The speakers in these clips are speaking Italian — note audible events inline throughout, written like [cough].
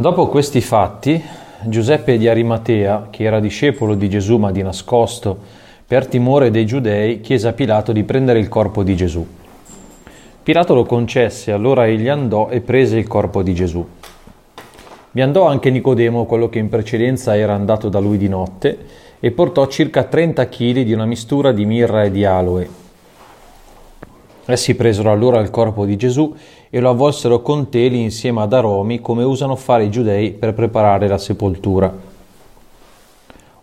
Dopo questi fatti, Giuseppe di Arimatea, che era discepolo di Gesù ma di nascosto, per timore dei giudei, chiese a Pilato di prendere il corpo di Gesù. Pilato lo concesse, allora egli andò e prese il corpo di Gesù. Vi andò anche Nicodemo, quello che in precedenza era andato da lui di notte, e portò circa 30 kg di una mistura di mirra e di aloe. Essi presero allora il corpo di Gesù e lo avvolsero con teli insieme ad aromi come usano fare i giudei per preparare la sepoltura.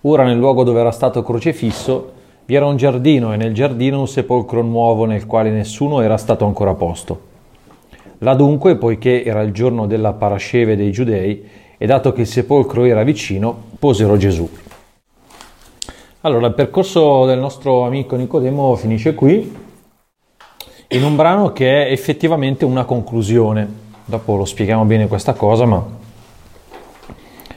Ora nel luogo dove era stato crocifisso vi era un giardino e nel giardino un sepolcro nuovo nel quale nessuno era stato ancora posto. Là dunque, poiché era il giorno della parasceve dei giudei e dato che il sepolcro era vicino, posero Gesù. Allora, il percorso del nostro amico Nicodemo finisce qui in un brano che è effettivamente una conclusione. Dopo lo spieghiamo bene questa cosa, ma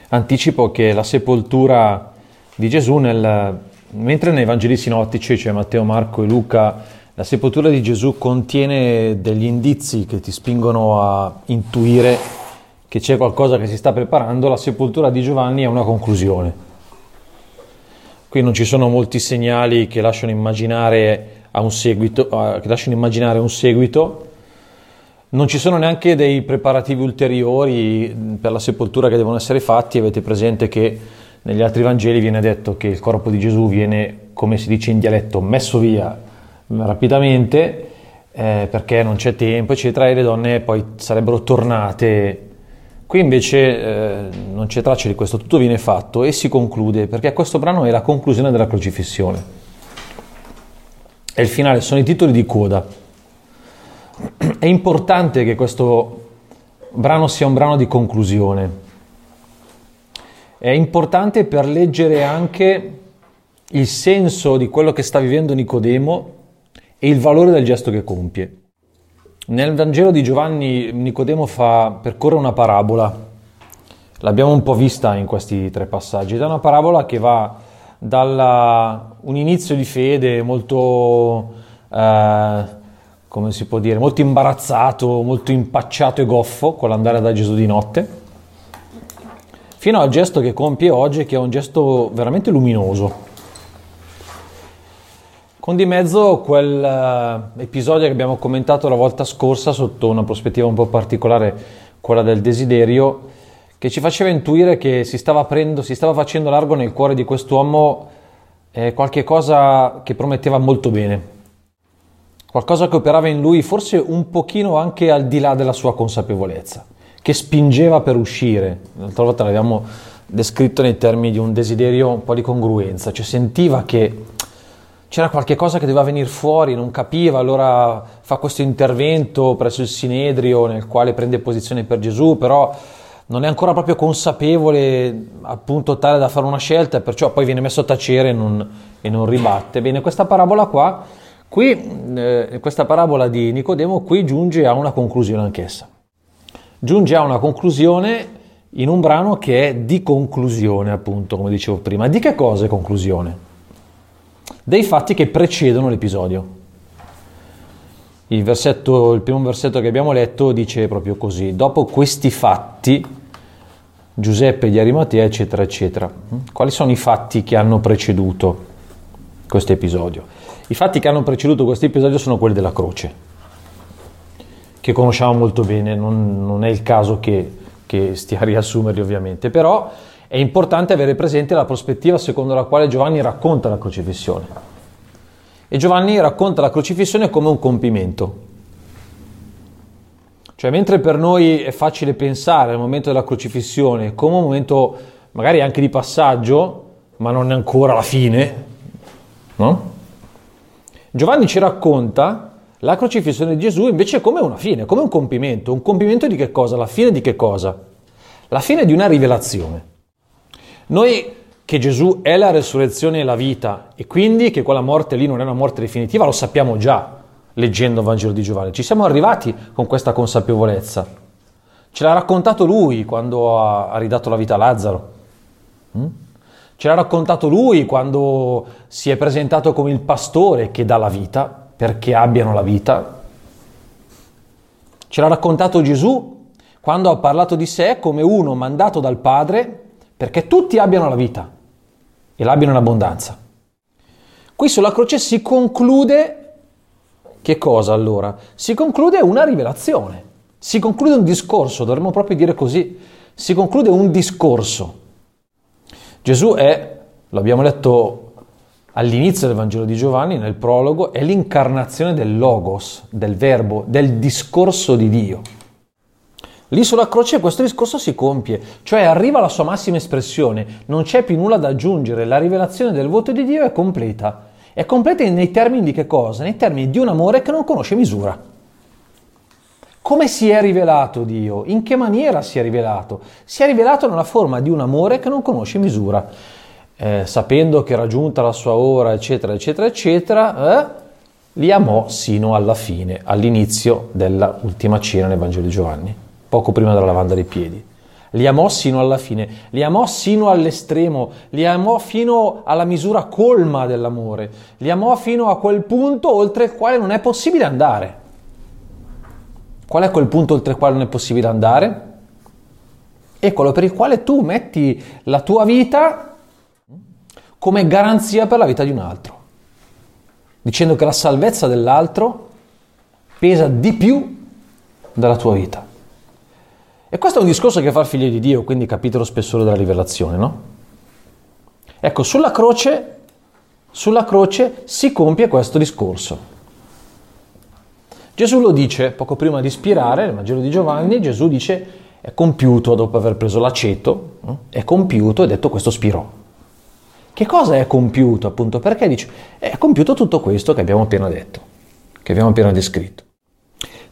anticipo che la sepoltura di Gesù, nel, mentre nei Vangeli sinottici, cioè Matteo, Marco e Luca, la sepoltura di Gesù contiene degli indizi che ti spingono a intuire che c'è qualcosa che si sta preparando, la sepoltura di Giovanni è una conclusione. Qui non ci sono molti segnali che lasciano immaginare un seguito, che lasciano immaginare un seguito. Non ci sono neanche dei preparativi ulteriori per la sepoltura che devono essere fatti. Avete presente che negli altri Vangeli viene detto che il corpo di Gesù viene, come si dice in dialetto, messo via rapidamente eh, perché non c'è tempo, eccetera, e le donne poi sarebbero tornate. Qui invece eh, non c'è traccia di questo, tutto viene fatto e si conclude perché questo brano è la conclusione della crocifissione e il finale sono i titoli di coda. È importante che questo brano sia un brano di conclusione. È importante per leggere anche il senso di quello che sta vivendo Nicodemo e il valore del gesto che compie. Nel Vangelo di Giovanni Nicodemo fa, percorre una parabola, l'abbiamo un po' vista in questi tre passaggi, ed è una parabola che va da un inizio di fede molto, eh, come si può dire, molto imbarazzato, molto impacciato e goffo con l'andare da Gesù di notte, fino al gesto che compie oggi, che è un gesto veramente luminoso. Con di mezzo quell'episodio che abbiamo commentato la volta scorsa sotto una prospettiva un po' particolare, quella del desiderio, che ci faceva intuire che si stava, aprendo, si stava facendo largo nel cuore di quest'uomo eh, qualche cosa che prometteva molto bene, qualcosa che operava in lui forse un pochino anche al di là della sua consapevolezza, che spingeva per uscire. L'altra volta l'abbiamo descritto nei termini di un desiderio un po' di congruenza, cioè sentiva che c'era qualche cosa che doveva venire fuori, non capiva, allora fa questo intervento presso il Sinedrio nel quale prende posizione per Gesù, però non è ancora proprio consapevole appunto tale da fare una scelta perciò poi viene messo a tacere e non, e non ribatte. Bene, questa parabola qua, qui, eh, questa parabola di Nicodemo qui giunge a una conclusione anch'essa. Giunge a una conclusione in un brano che è di conclusione, appunto, come dicevo prima. Di che cosa è conclusione? Dei fatti che precedono l'episodio. Il, versetto, il primo versetto che abbiamo letto dice proprio così: Dopo questi fatti, Giuseppe di Arimatea, eccetera, eccetera. Quali sono i fatti che hanno preceduto questo episodio? I fatti che hanno preceduto questo episodio sono quelli della croce, che conosciamo molto bene, non, non è il caso che, che stia a riassumerli ovviamente, però è importante avere presente la prospettiva secondo la quale Giovanni racconta la crocifissione. E Giovanni racconta la crocifissione come un compimento, cioè, mentre per noi è facile pensare al momento della crocifissione come un momento magari anche di passaggio, ma non è ancora la fine, no? Giovanni ci racconta la crocifissione di Gesù invece come una fine, come un compimento. Un compimento di che cosa? La fine di che cosa? La fine di una rivelazione. Noi che Gesù è la resurrezione e la vita e quindi che quella morte lì non è una morte definitiva lo sappiamo già, leggendo il Vangelo di Giovanni. Ci siamo arrivati con questa consapevolezza. Ce l'ha raccontato lui quando ha, ridato la vita a Lazzaro. Mm? Ce l'ha raccontato lui quando si è presentato come il pastore che dà la vita perché abbiano la vita. Ce l'ha raccontato Gesù quando ha parlato di sé come uno mandato dal Padre perché tutti abbiano la vita e l'abbiano in abbondanza. Qui sulla croce si conclude che cosa allora? Si conclude una rivelazione, si conclude un discorso, dovremmo proprio dire così, si conclude un discorso. Gesù è, lo abbiamo letto all'inizio del Vangelo di Giovanni, nel prologo, è l'incarnazione del logos, del verbo, del discorso di Dio. Lì sulla croce questo discorso si compie, cioè arriva alla sua massima espressione, non c'è più nulla da aggiungere, la rivelazione del voto di Dio è completa. È completa nei termini di che cosa? Nei termini di un amore che non conosce misura. Come si è rivelato Dio? In che maniera si è rivelato? Si è rivelato nella forma di un amore che non conosce misura eh, sapendo che era giunta la sua ora, eccetera, eccetera, eccetera, eh, li amò sino alla fine, all'inizio della ultima cena nel Vangelo di Giovanni, poco prima della lavanda dei piedi. Li amò sino alla fine, li amò sino all'estremo, li amò fino alla misura colma dell'amore, li amò fino a quel punto oltre il quale non è possibile andare. Qual è quel punto oltre il quale non è possibile andare? È quello per il quale tu metti la tua vita come garanzia per la vita di un altro, dicendo che la salvezza dell'altro pesa di più della tua vita. E questo è un discorso che fa il figlio di Dio, quindi capite lo spessore della rivelazione, no? Ecco, sulla croce, sulla croce si compie questo discorso. Gesù lo dice poco prima di ispirare, nel Vangelo di Giovanni, Gesù dice è compiuto dopo aver preso l'aceto, è compiuto e detto questo spirò. Che cosa è compiuto appunto? Perché dice è compiuto tutto questo che abbiamo appena detto, che abbiamo appena descritto.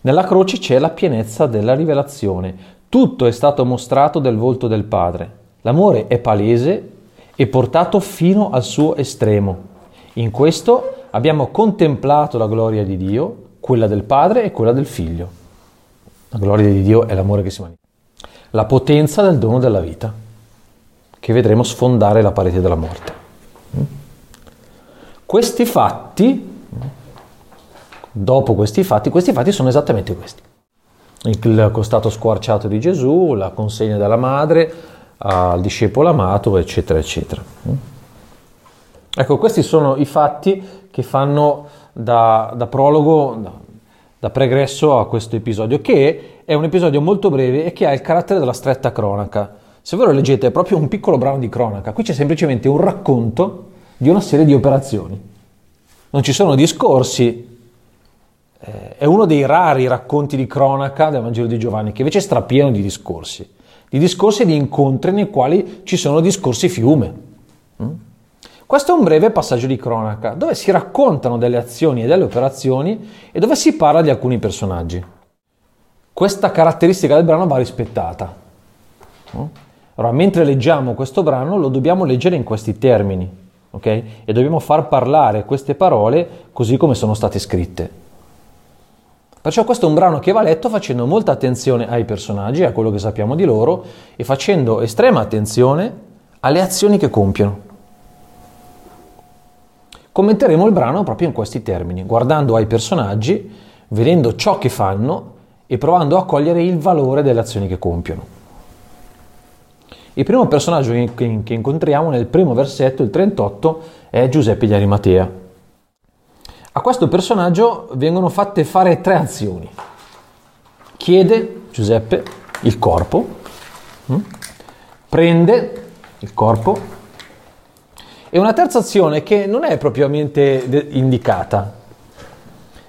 Nella croce c'è la pienezza della rivelazione, tutto è stato mostrato del volto del Padre. L'amore è palese e portato fino al suo estremo. In questo abbiamo contemplato la gloria di Dio, quella del Padre e quella del Figlio. La gloria di Dio è l'amore che si manifesta. La potenza del dono della vita, che vedremo sfondare la parete della morte. Questi fatti, dopo questi fatti, questi fatti sono esattamente questi. Il costato squarciato di Gesù, la consegna della madre al discepolo amato, eccetera, eccetera. Ecco, questi sono i fatti che fanno da, da prologo, da, da pregresso a questo episodio, che è un episodio molto breve e che ha il carattere della stretta cronaca. Se voi lo leggete è proprio un piccolo brano di cronaca, qui c'è semplicemente un racconto di una serie di operazioni. Non ci sono discorsi, eh, è uno dei rari racconti di cronaca del Vangelo di Giovanni, che invece è strapieno di discorsi, di discorsi e di incontri nei quali ci sono discorsi fiume. Mm? Questo è un breve passaggio di cronaca, dove si raccontano delle azioni e delle operazioni e dove si parla di alcuni personaggi. Questa caratteristica del brano va rispettata. Mm? Allora, mentre leggiamo questo brano, lo dobbiamo leggere in questi termini ok? E dobbiamo far parlare queste parole così come sono state scritte. Perciò questo è un brano che va letto facendo molta attenzione ai personaggi, a quello che sappiamo di loro e facendo estrema attenzione alle azioni che compiono. Commenteremo il brano proprio in questi termini, guardando ai personaggi, vedendo ciò che fanno e provando a cogliere il valore delle azioni che compiono. Il primo personaggio che, incontriamo nel primo versetto, il 38, è Giuseppe di Arimatea. A questo personaggio vengono fatte fare tre azioni. Chiede Giuseppe il corpo, hm? prende il corpo e una terza azione che non è propriamente indicata,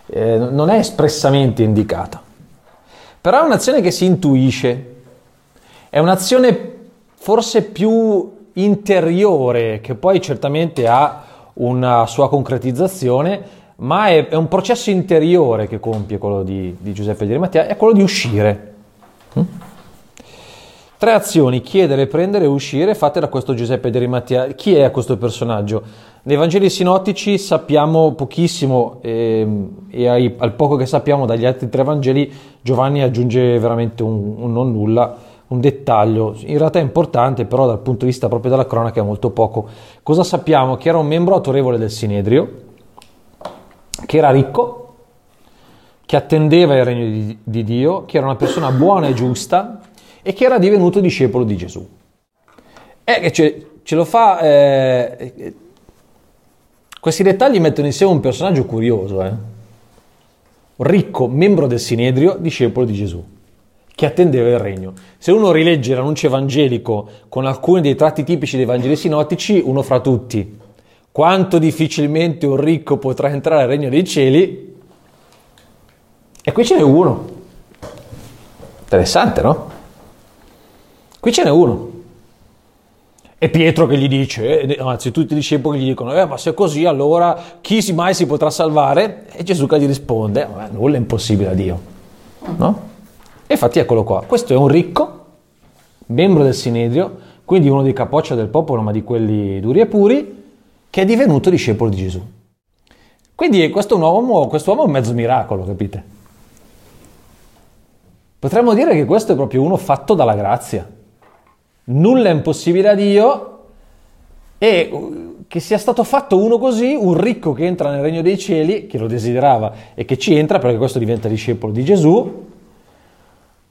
eh, non è espressamente indicata, però è un'azione che si intuisce, è un'azione forse più interiore, che poi certamente ha una sua concretizzazione, ma è, è un processo interiore che compie quello di, di Giuseppe Di Mattia, è quello di uscire. Mm? Tre azioni, chiedere, prendere e uscire, fatte da questo Giuseppe Di Rimattia. Chi è questo personaggio? Nei Vangeli sinottici sappiamo pochissimo eh, e ai, al poco che sappiamo dagli altri tre Vangeli Giovanni aggiunge veramente un, un non nulla un dettaglio, in realtà è importante, però dal punto di vista proprio della cronaca è molto poco. Cosa sappiamo? Che era un membro autorevole del Sinedrio, che era ricco, che attendeva il regno di, di Dio, che era una persona buona e giusta e che era divenuto discepolo di Gesù. E ce, ce lo fa... Eh, questi dettagli mettono insieme un personaggio curioso, eh? ricco membro del Sinedrio, discepolo di Gesù, che attendeva il regno. Se uno rilegge l'annuncio evangelico con alcuni dei tratti tipici dei Vangeli sinottici, uno fra tutti, quanto difficilmente un ricco potrà entrare al regno dei cieli, e qui ce n'è uno. Interessante, no? Qui ce n'è uno. E Pietro che gli dice, eh, anzi tutti i discepoli gli dicono, eh, ma se è così allora chi mai si potrà salvare? E Gesù che gli risponde, ma nulla è impossibile a Dio. No? E infatti eccolo qua, questo è un ricco, membro del Sinedrio, quindi uno dei capoccia del popolo, ma di quelli duri e puri, che è divenuto discepolo di Gesù. Quindi questo uomo, quest'uomo è un mezzo miracolo, capite? Potremmo dire che questo è proprio uno fatto dalla grazia nulla è impossibile a Dio e che sia stato fatto uno così, un ricco che entra nel regno dei cieli, che lo desiderava e che ci entra perché questo diventa discepolo di Gesù,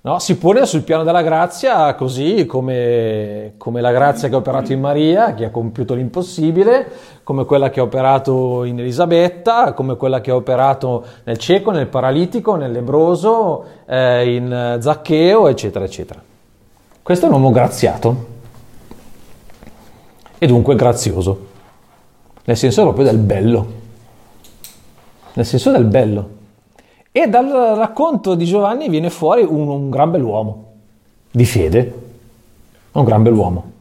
no? si pone sul piano della grazia così come, come, la grazia che ha operato in Maria, che ha compiuto l'impossibile, come quella che ha operato in Elisabetta, come quella che ha operato nel cieco, nel paralitico, nel lebroso, eh, in Zaccheo, eccetera, eccetera. Questo è un uomo graziato e dunque grazioso, nel senso proprio del bello, nel senso del bello. E dal racconto di Giovanni viene fuori un, un gran bell'uomo, di fede, un gran bell'uomo.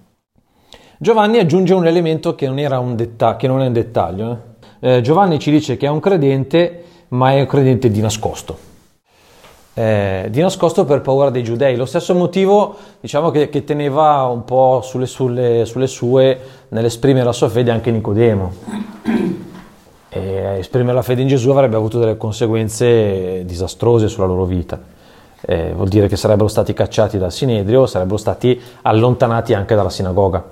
Giovanni aggiunge un elemento che non, un detta- che non è un dettaglio. Eh? Eh, Giovanni ci dice che è un credente, ma è un credente di nascosto eh, di nascosto per paura dei giudei. Lo stesso motivo diciamo, che, che teneva un po' sulle, sulle, sulle, sue nell'esprimere la sua fede anche Nicodemo. E esprimere la fede in Gesù avrebbe avuto delle conseguenze disastrose sulla loro vita. Eh, vuol dire che sarebbero stati cacciati dal Sinedrio, sarebbero stati allontanati anche dalla sinagoga.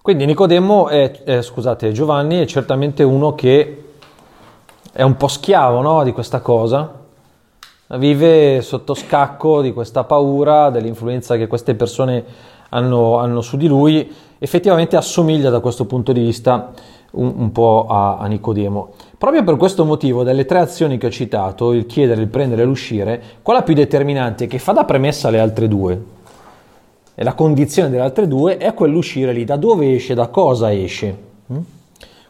Quindi Nicodemo, è, eh, scusate, Giovanni è certamente uno che è un po' schiavo no, di questa cosa, vive sotto scacco di questa paura, dell'influenza che queste persone hanno, hanno su di lui, effettivamente assomiglia da questo punto di vista un, un po' a, a, Nicodemo. Proprio per questo motivo, delle tre azioni che ho citato, il chiedere, il prendere e l'uscire, quella più determinante che fa da premessa alle altre due, e la condizione delle altre due è quell'uscire lì, da dove esce, da cosa esce. Mm?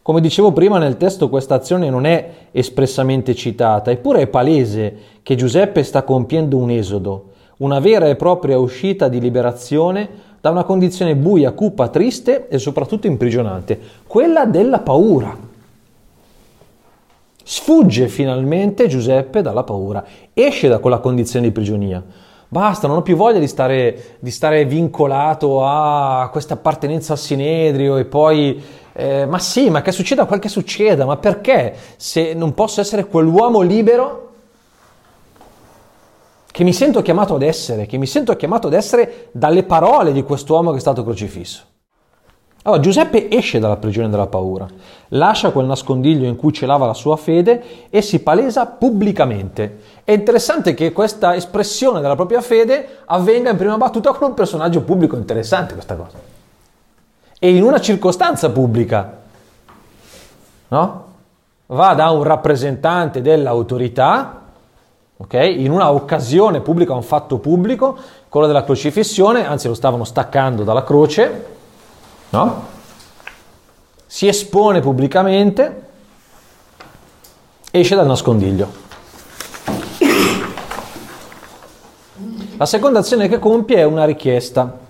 Come dicevo prima nel testo questa azione non è espressamente citata, eppure è palese che Giuseppe sta compiendo un esodo, una vera e propria uscita di liberazione da una condizione buia, cupa, triste e soprattutto imprigionante, quella della paura. Sfugge finalmente Giuseppe dalla paura, esce da quella condizione di prigionia. Basta, non ho più voglia di stare, di stare vincolato a questa appartenenza al Sinedrio e poi eh, ma sì, ma che succeda quel che succeda, ma perché se non posso essere quell'uomo libero che mi sento chiamato ad essere, che mi sento chiamato ad essere dalle parole di quest'uomo che è stato crocifisso? Allora Giuseppe esce dalla prigione della paura, lascia quel nascondiglio in cui celava la sua fede e si palesa pubblicamente. È interessante che questa espressione della propria fede avvenga in prima battuta con un personaggio pubblico, interessante questa cosa e in una circostanza pubblica. No? Va da un rappresentante dell'autorità, ok? In una occasione pubblica, un fatto pubblico, quello della crocifissione, anzi lo stavano staccando dalla croce, no? Si espone pubblicamente, esce dal nascondiglio. La seconda azione che compie è una richiesta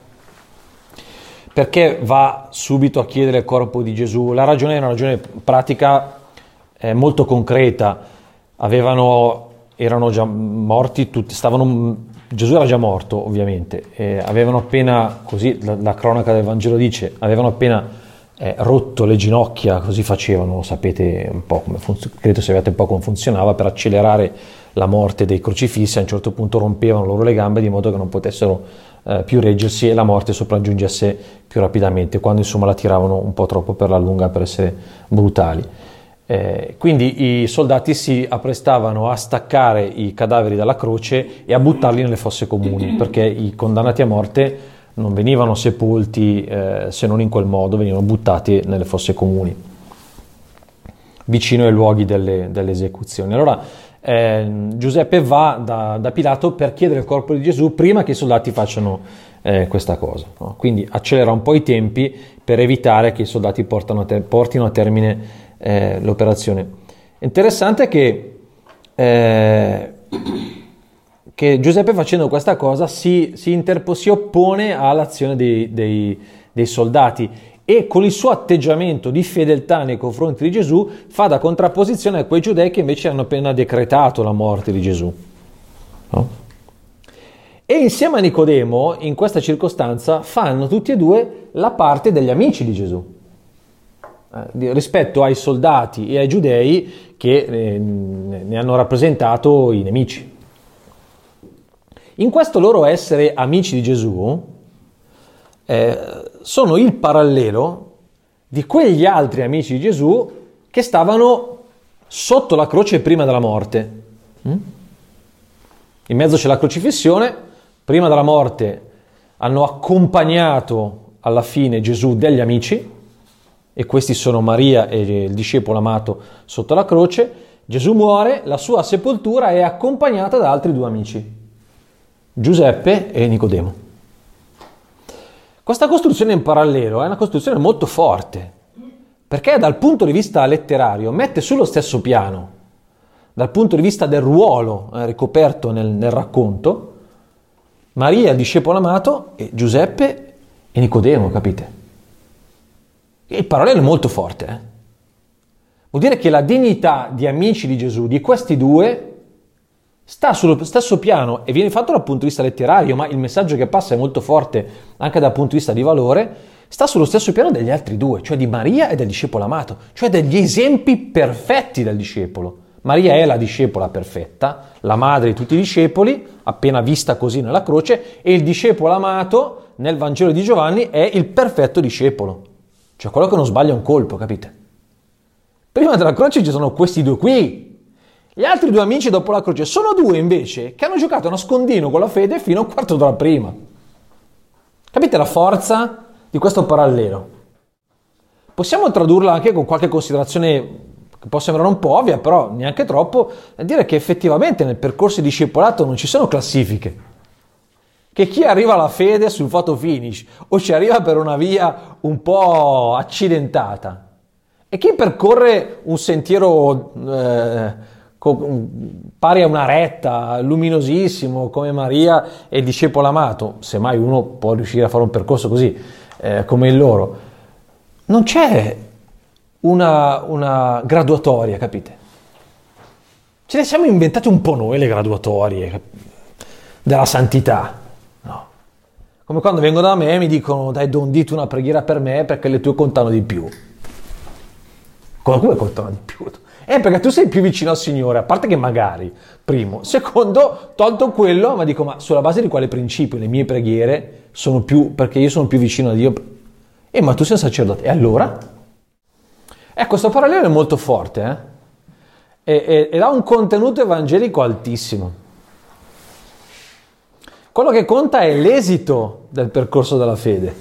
perché va subito a chiedere il corpo di Gesù? La ragione è una ragione pratica eh, molto concreta. Avevano, erano già morti tutti, stavano, Gesù era già morto ovviamente, eh, avevano appena, così la, la, cronaca del Vangelo dice, avevano appena eh, rotto le ginocchia, così facevano, sapete un po' come funziona, credo sapete un po' come funzionava, per accelerare la morte dei crocifissi, a un certo punto rompevano loro le gambe di modo che non potessero eh, più reggersi e la morte sopraggiungesse più rapidamente, quando insomma la tiravano un po' troppo per la lunga per essere brutali. Eh, quindi i soldati si apprestavano a staccare i cadaveri dalla croce e a buttarli nelle fosse comuni, perché i condannati a morte non venivano sepolti eh, se non in quel modo, venivano buttati nelle fosse comuni, vicino ai luoghi delle, delle esecuzioni. Allora eh, Giuseppe va da, da, Pilato per chiedere il corpo di Gesù prima che i soldati facciano eh, questa cosa. No? Quindi accelera un po' i tempi per evitare che i soldati a ter- portino a termine eh, l'operazione. Interessante che, eh, che, Giuseppe facendo questa cosa si, si, interpo- si oppone all'azione dei, dei, dei soldati e con il suo atteggiamento di fedeltà nei confronti di Gesù fa da contrapposizione a quei giudei che invece hanno appena decretato la morte di Gesù. No? E insieme a Nicodemo, in questa circostanza, fanno tutti e due la parte degli amici di Gesù. Eh, rispetto ai soldati e ai giudei che eh, ne hanno rappresentato i nemici. In questo loro essere amici di Gesù eh, sono il parallelo di quegli altri amici di Gesù che stavano sotto la croce prima della morte. Mm? In mezzo c'è la crocifissione, prima della morte hanno accompagnato alla fine Gesù degli amici, e questi sono Maria e il discepolo amato sotto la croce, Gesù muore, la sua sepoltura è accompagnata da altri due amici, Giuseppe e Nicodemo. Questa costruzione in parallelo è una costruzione molto forte, perché dal punto di vista letterario mette sullo stesso piano, dal punto di vista del ruolo eh, ricoperto nel, nel racconto, Maria, il discepolo amato, e Giuseppe e Nicodemo, capite? Il parallelo è molto forte. Eh? Vuol dire che la dignità di amici di Gesù, di questi due, sta sullo stesso piano e viene fatto dal punto di vista letterario, ma il messaggio che passa è molto forte anche dal punto di vista di valore, sta sullo stesso piano degli altri due, cioè di Maria e del discepolo amato, cioè degli esempi perfetti del discepolo. Maria è la discepola perfetta, la madre di tutti i discepoli, appena vista così nella croce, e il discepolo amato nel Vangelo di Giovanni è il perfetto discepolo. Cioè quello che non sbaglia un colpo, capite? Prima della croce ci sono questi due qui. Gli altri due amici dopo la croce sono due invece che hanno giocato a nascondino con la fede fino a un quarto d'ora prima. Capite la forza di questo parallelo? Possiamo tradurla anche con qualche considerazione che può sembrare un po' ovvia, però neanche troppo, e dire che effettivamente nel percorso di discepolato non ci sono classifiche che chi arriva alla fede sul photo finish o ci arriva per una via un po' accidentata e chi percorre un sentiero eh, pari a una retta, luminosissimo come Maria e discepolo amato, semmai uno può riuscire a fare un percorso così eh, come il loro, non c'è una, una graduatoria, capite? Ce le siamo inventate un po' noi le graduatorie della santità. Come quando vengono da me e mi dicono dai don dite una preghiera per me perché le tue contano di più. Come contano di più? Eh, perché tu sei più vicino al Signore, a parte che magari, primo. Secondo, tolto quello, ma dico, ma sulla base di quale principio le mie preghiere sono più, perché io sono più vicino a Dio? Eh, ma tu sei un sacerdote. E allora? Eh, questo parallelo è molto forte, eh? E, e, ed ha un contenuto evangelico altissimo. Quello che conta è l'esito del percorso della fede.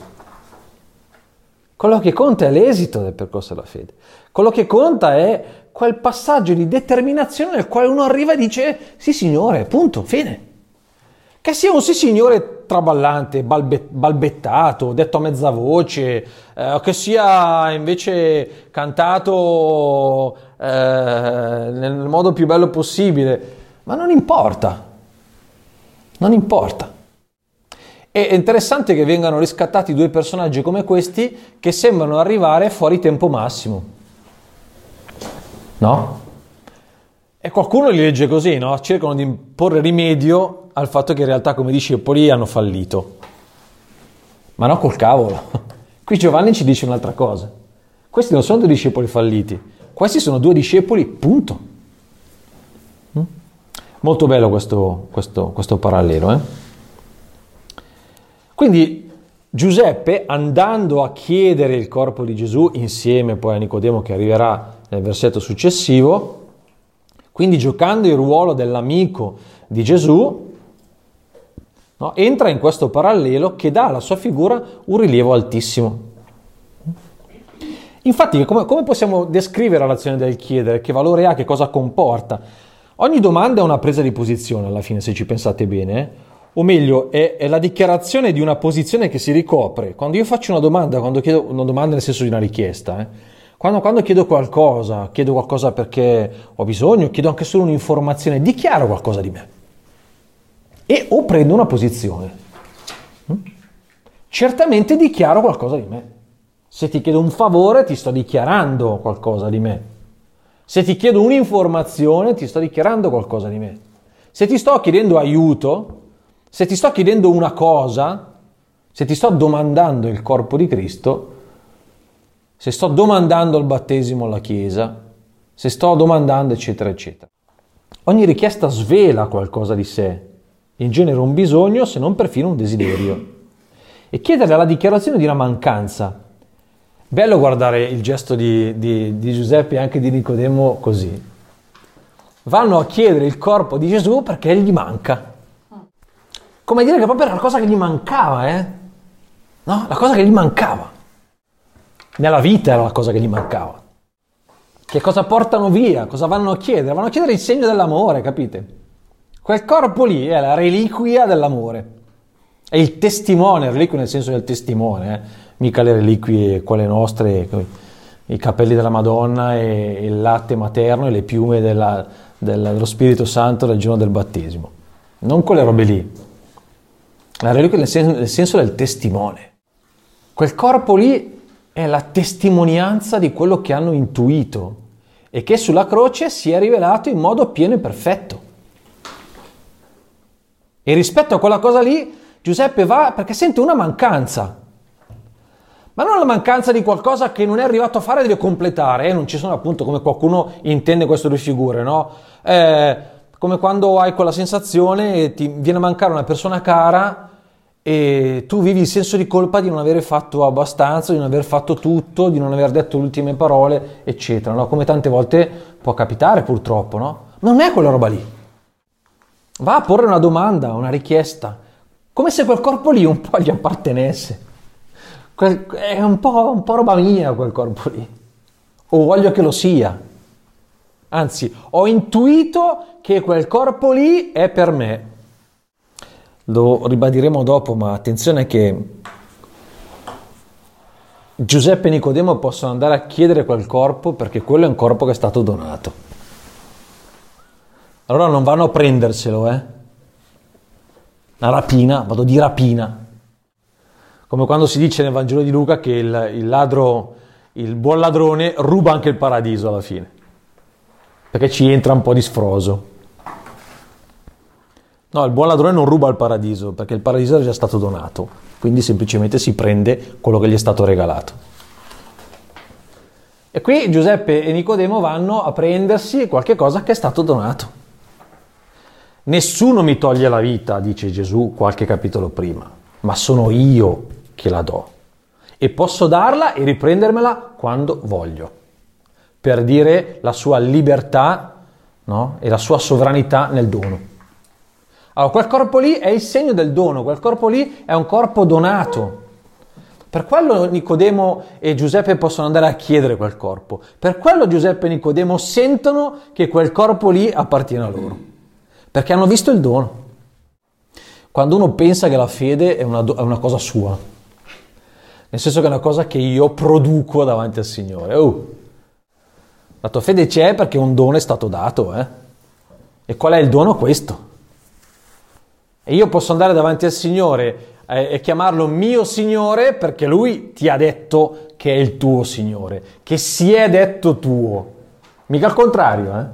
Quello che conta è l'esito del percorso della fede. Quello che conta è quel passaggio di determinazione nel quale uno arriva e dice sì signore, punto, fine. Che sia un sì signore traballante, balbe, balbettato, detto a mezza voce, eh, che sia invece cantato eh, nel modo più bello possibile, ma non importa. Non importa. È interessante che vengano riscattati due personaggi come questi che sembrano arrivare fuori tempo massimo. No? E qualcuno li legge così, no? Cercano di porre rimedio al fatto che in realtà come discepoli hanno fallito. Ma no col cavolo. [laughs] Qui Giovanni ci dice un'altra cosa. Questi non sono due discepoli falliti, questi sono due discepoli, punto. Molto bello questo, questo, questo parallelo. Eh? Quindi Giuseppe, andando a chiedere il corpo di Gesù, insieme poi a Nicodemo che arriverà nel versetto successivo, quindi giocando il ruolo dell'amico di Gesù, no, entra in questo parallelo che dà alla sua figura un rilievo altissimo. Infatti, come, come possiamo descrivere l'azione del chiedere? Che valore ha? Che cosa comporta? Ogni domanda è una presa di posizione alla fine, se ci pensate bene. Eh? O meglio, è, è, la dichiarazione di una posizione che si ricopre. Quando io faccio una domanda, quando chiedo una domanda nel senso di una richiesta, eh? quando, quando, chiedo qualcosa, chiedo qualcosa perché ho bisogno, chiedo anche solo un'informazione, dichiaro qualcosa di me. E o prendo una posizione. Hm? Certamente dichiaro qualcosa di me. Se ti chiedo un favore ti sto dichiarando qualcosa di me. Se ti chiedo un'informazione ti sto dichiarando qualcosa di me. Se ti sto chiedendo aiuto, se ti sto chiedendo una cosa, se ti sto domandando il corpo di Cristo, se sto domandando il battesimo alla Chiesa, se sto domandando eccetera eccetera. Ogni richiesta svela qualcosa di sé, in genere un bisogno se non perfino un desiderio. E chiedere la dichiarazione di una mancanza Bello guardare il gesto di, di, di Giuseppe e anche di Nicodemo così. Vanno a chiedere il corpo di Gesù perché gli manca. Come dire che proprio era la cosa che gli mancava, eh? No? La cosa che gli mancava. Nella vita era la cosa che gli mancava. Che cosa portano via? Cosa vanno a chiedere? Vanno a chiedere il segno dell'amore, capite? Quel corpo lì è la reliquia dell'amore. È il testimone, reliquia nel senso del testimone, eh? Mica le reliquie quelle nostre, i capelli della Madonna e il latte materno e le piume della, della, dello Spirito Santo del giorno del battesimo. Non quelle robe lì. La reliquia nel senso, nel senso del testimone. Quel corpo lì è la testimonianza di quello che hanno intuito e che sulla croce si è rivelato in modo pieno e perfetto. E rispetto a quella cosa lì, Giuseppe va perché sente una mancanza ma non la mancanza di qualcosa che non è arrivato a fare deve completare, eh? non ci sono appunto come qualcuno intende queste due figure, no? Eh, come quando hai quella sensazione e ti viene a mancare una persona cara e tu vivi il senso di colpa di non aver fatto abbastanza, di non aver fatto tutto, di non aver detto le ultime parole, eccetera, no? Come tante volte può capitare purtroppo, no? Ma non è quella roba lì. Va a porre una domanda, una richiesta, come se quel corpo lì un po' gli appartenesse. È un po', un po' roba mia quel corpo lì. O voglio che lo sia. Anzi, ho intuito che quel corpo lì è per me. Lo ribadiremo dopo, ma attenzione che Giuseppe e Nicodemo possono andare a chiedere quel corpo perché quello è un corpo che è stato donato. Allora non vanno a prenderselo, eh? Una rapina, vado di rapina come quando si dice nel Vangelo di Luca che il, il, ladro, il buon ladrone ruba anche il paradiso alla fine, perché ci entra un po' di sfroso. No, il buon ladrone non ruba il paradiso, perché il paradiso è già stato donato, quindi semplicemente si prende quello che gli è stato regalato. E qui Giuseppe e Nicodemo vanno a prendersi qualche cosa che è stato donato. Nessuno mi toglie la vita, dice Gesù qualche capitolo prima, ma sono io che la do e posso darla e riprendermela quando voglio, per dire la sua libertà no? e la sua sovranità nel dono. Allora, quel corpo lì è il segno del dono, quel corpo lì è un corpo donato. Per quello Nicodemo e Giuseppe possono andare a chiedere quel corpo. Per quello Giuseppe e Nicodemo sentono che quel corpo lì appartiene a loro. Perché hanno visto il dono. Quando uno pensa che la fede è una, è una cosa sua, nel senso che è una cosa che io produco davanti al Signore. Oh, la tua fede c'è perché un dono è stato dato, eh? E qual è il dono? Questo. E io posso andare davanti al Signore eh, e chiamarlo mio Signore perché Lui ti ha detto che è il tuo Signore, che si è detto tuo. Mica al contrario, eh?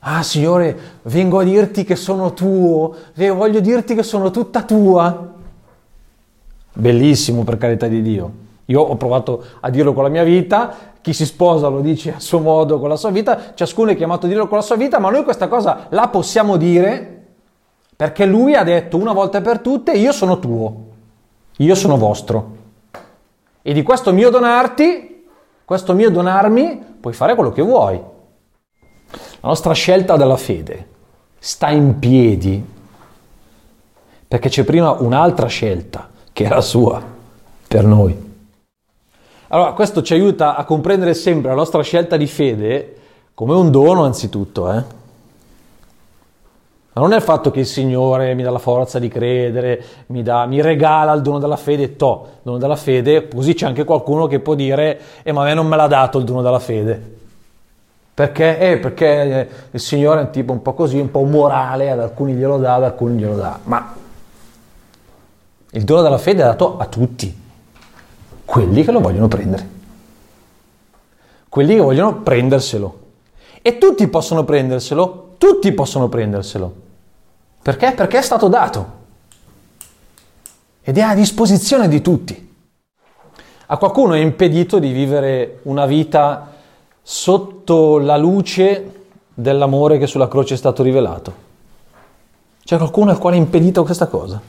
Ah, Signore, vengo a dirti che sono tuo, voglio dirti che sono tutta tua bellissimo per carità di Dio. Io ho provato a dirlo con la mia vita, chi si sposa lo dice a suo modo con la sua vita, ciascuno è chiamato a dirlo con la sua vita, ma noi questa cosa la possiamo dire perché lui ha detto una volta per tutte io sono tuo, io sono vostro. E di questo mio donarti Questo mio donarmi puoi fare quello che vuoi. La nostra scelta della fede sta in piedi perché c'è prima un'altra scelta che era sua per noi. Allora, questo ci aiuta a comprendere sempre la nostra scelta di fede come un dono anzitutto, eh? Ma non è il fatto che il Signore mi dà la forza di credere, mi, dà, mi regala il dono della fede, to, il dono della fede, così c'è anche qualcuno che può dire, eh ma a me non me l'ha dato il dono della fede. Perché? Eh, perché il Signore è un tipo un po' così, un po' morale, ad alcuni glielo dà, ad alcuni glielo dà. Ma il dono della fede è dato a tutti, quelli che lo vogliono prendere. Quelli che vogliono prenderselo. E tutti possono prenderselo, tutti possono prenderselo. Perché? Perché è stato dato. Ed è a disposizione di tutti. A qualcuno è impedito di vivere una vita sotto la luce dell'amore che sulla croce è stato rivelato. C'è qualcuno al quale è impedito questa cosa.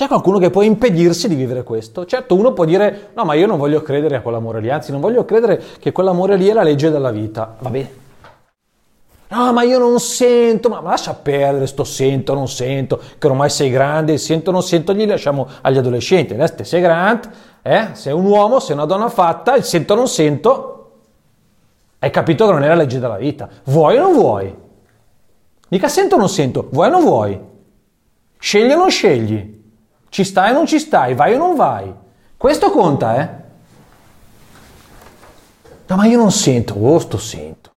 C'è qualcuno che può impedirsi di vivere questo. Certo, uno può dire: No, ma io non voglio credere a quell'amore lì, anzi, non voglio credere che quell'amore lì è la legge della vita. Va bene, No, ma io non sento, ma, lascia perdere sto sento, non sento, che ormai sei grande, sento, non sento, gli lasciamo agli adolescenti. Adesso sei grande, eh? sei un uomo, sei una donna fatta, il sento, non sento, hai capito che non è la legge della vita. Vuoi o non vuoi? Mica sento o non sento, vuoi o non vuoi? Scegli o non scegli? Ci stai o non ci stai? Vai o non vai? Questo conta, eh? No, ma io non sento, oh, sto sento.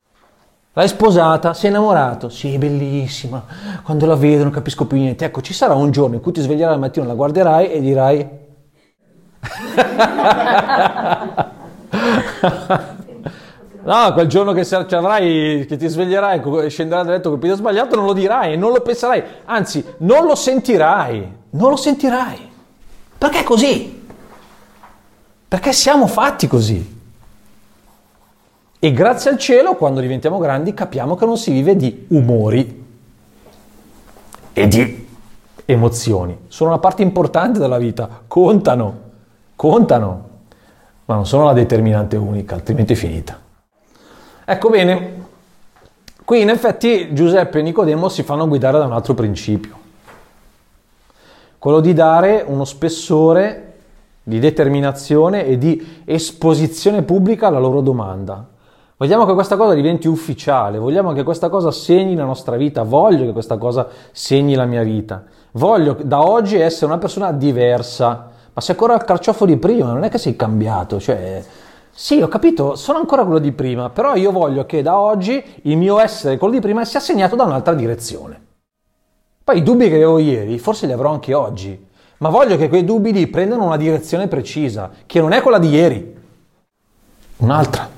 L'hai sposata? Sei innamorato? Sì, bellissima. Quando la vedo non capisco più niente. Ecco, ci sarà un giorno in cui ti sveglierai al mattino, la guarderai e dirai... [laughs] [laughs] no, quel giorno che ci avrai, che ti sveglierai e scenderai dal letto col piede sbagliato, non lo dirai, non lo penserai, anzi, non lo sentirai. Non lo sentirai. Perché è così? Perché siamo fatti così. E grazie al cielo, quando diventiamo grandi, capiamo che non si vive di umori e di emozioni. Sono una parte importante della vita, contano, contano, ma non sono la determinante unica, altrimenti è finita. Ecco bene, qui in effetti Giuseppe e Nicodemo si fanno guidare da un altro principio, quello di dare uno spessore di determinazione e di esposizione pubblica alla loro domanda. Vogliamo che questa cosa diventi ufficiale, vogliamo che questa cosa segni la nostra vita, voglio che questa cosa segni la mia vita. Voglio da oggi essere una persona diversa, ma sei ancora il carciofo di prima, non è che sei cambiato, cioè sì, ho capito, sono ancora quello di prima, però io voglio che da oggi il mio essere quello di prima sia segnato da un'altra direzione. Poi i dubbi che avevo ieri, forse li avrò anche oggi, ma voglio che quei dubbi lì prendano una direzione precisa, che non è quella di ieri, un'altra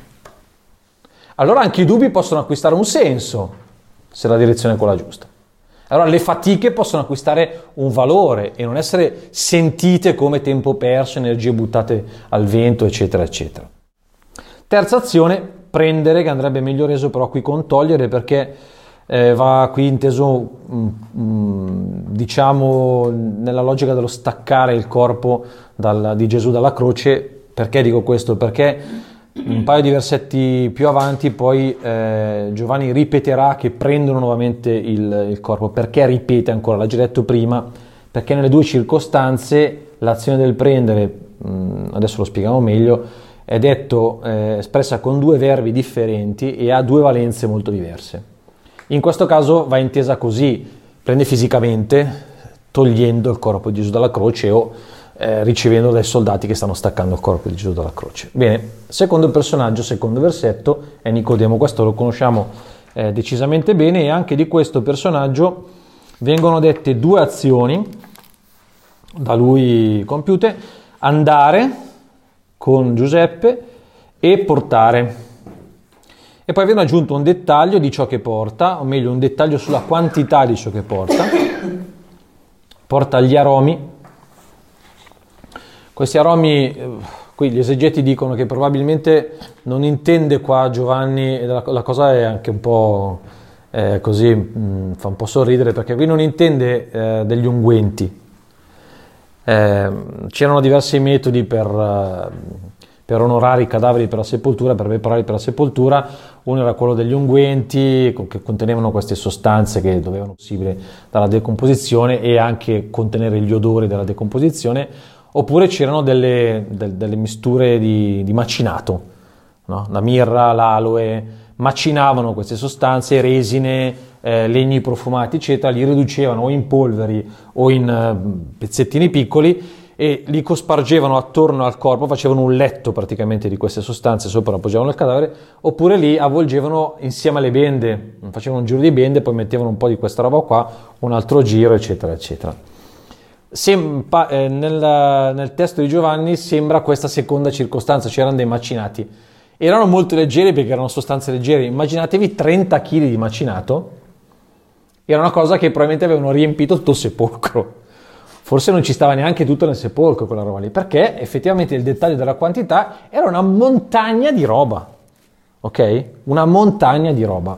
allora anche i dubbi possono acquistare un senso, se la direzione è quella giusta. Allora le fatiche possono acquistare un valore e non essere sentite come tempo perso, energie buttate al vento, eccetera, eccetera. Terza azione, prendere, che andrebbe meglio reso però qui con togliere perché eh, va qui inteso mm, mm, diciamo nella logica dello staccare il corpo dal, di Gesù dalla croce. Perché dico questo? Perché un paio di versetti più avanti poi eh, Giovanni ripeterà che prendono nuovamente il, il, corpo. Perché ripete ancora? L'ha già detto prima, perché nelle due circostanze l'azione del prendere, mh, mm, adesso lo spieghiamo meglio, è detto eh, espressa con due verbi differenti e ha due valenze molto diverse. In questo caso va intesa così, prende fisicamente, togliendo il corpo di Gesù dalla croce o eh, ricevendo dai soldati che stanno staccando il corpo di Gesù dalla croce. Bene, secondo personaggio, secondo versetto è Nicodemo, questo lo conosciamo eh, decisamente bene e anche di questo personaggio vengono dette due azioni da lui compiute, andare con Giuseppe e portare. E poi viene aggiunto un dettaglio di ciò che porta, o meglio un dettaglio sulla quantità di ciò che porta. Porta gli aromi questi aromi, eh, qui gli esegeti dicono che probabilmente non intende qua Giovanni, la, la cosa è anche un po' eh, così, mh, mm, fa un po' sorridere perché qui non intende eh, degli unguenti. Eh, c'erano diversi metodi per, eh, per onorare i cadaveri per la sepoltura, per prepararli per la sepoltura. Uno era quello degli unguenti che contenevano queste sostanze che dovevano possibile dalla decomposizione e anche contenere gli odori della decomposizione, oppure c'erano delle, delle, delle misture di, di macinato, no? la mirra, l'aloe, macinavano queste sostanze, resine, eh, legni profumati, eccetera, li riducevano o in polveri o in uh, pezzettini piccoli e li cospargevano attorno al corpo, facevano un letto praticamente di queste sostanze sopra, appoggiavano il cadavere, oppure li avvolgevano insieme alle bende, facevano un giro di bende, poi mettevano un po' di questa roba qua, un altro giro, eccetera, eccetera. Sem- eh, nel, nel testo di Giovanni sembra questa seconda circostanza, c'erano dei macinati. Erano molto leggeri perché erano sostanze leggere. Immaginatevi 30 kg di macinato, era una cosa che probabilmente avevano riempito tutto il sepolcro forse non ci stava neanche tutto nel sepolcro quella roba lì, perché effettivamente il dettaglio della quantità era una montagna di roba, ok? Una montagna di roba.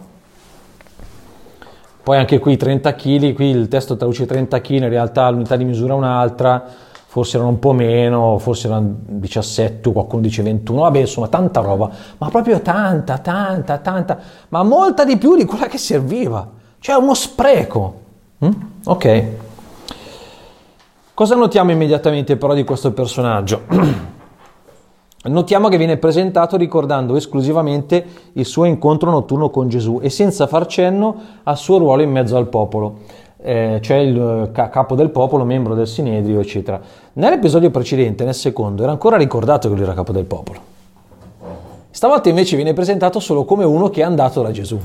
Poi anche qui 30 kg, qui il testo traduce 30 kg, in realtà l'unità di misura è un'altra, forse erano un po' meno, forse erano 17, qualcuno dice 21, vabbè insomma tanta roba, ma proprio tanta, tanta, tanta, ma molta di più di quella che serviva, cioè uno spreco. Mm? Ok. Cosa notiamo immediatamente però di questo personaggio? [clears throat] Notiamo che viene presentato ricordando esclusivamente il suo incontro notturno con Gesù e senza far cenno al suo ruolo in mezzo al popolo, eh, cioè il capo del popolo, membro del Sinedrio, eccetera. Nell'episodio precedente, nel secondo, era ancora ricordato che lui era capo del popolo. Stavolta invece viene presentato solo come uno che è andato da Gesù.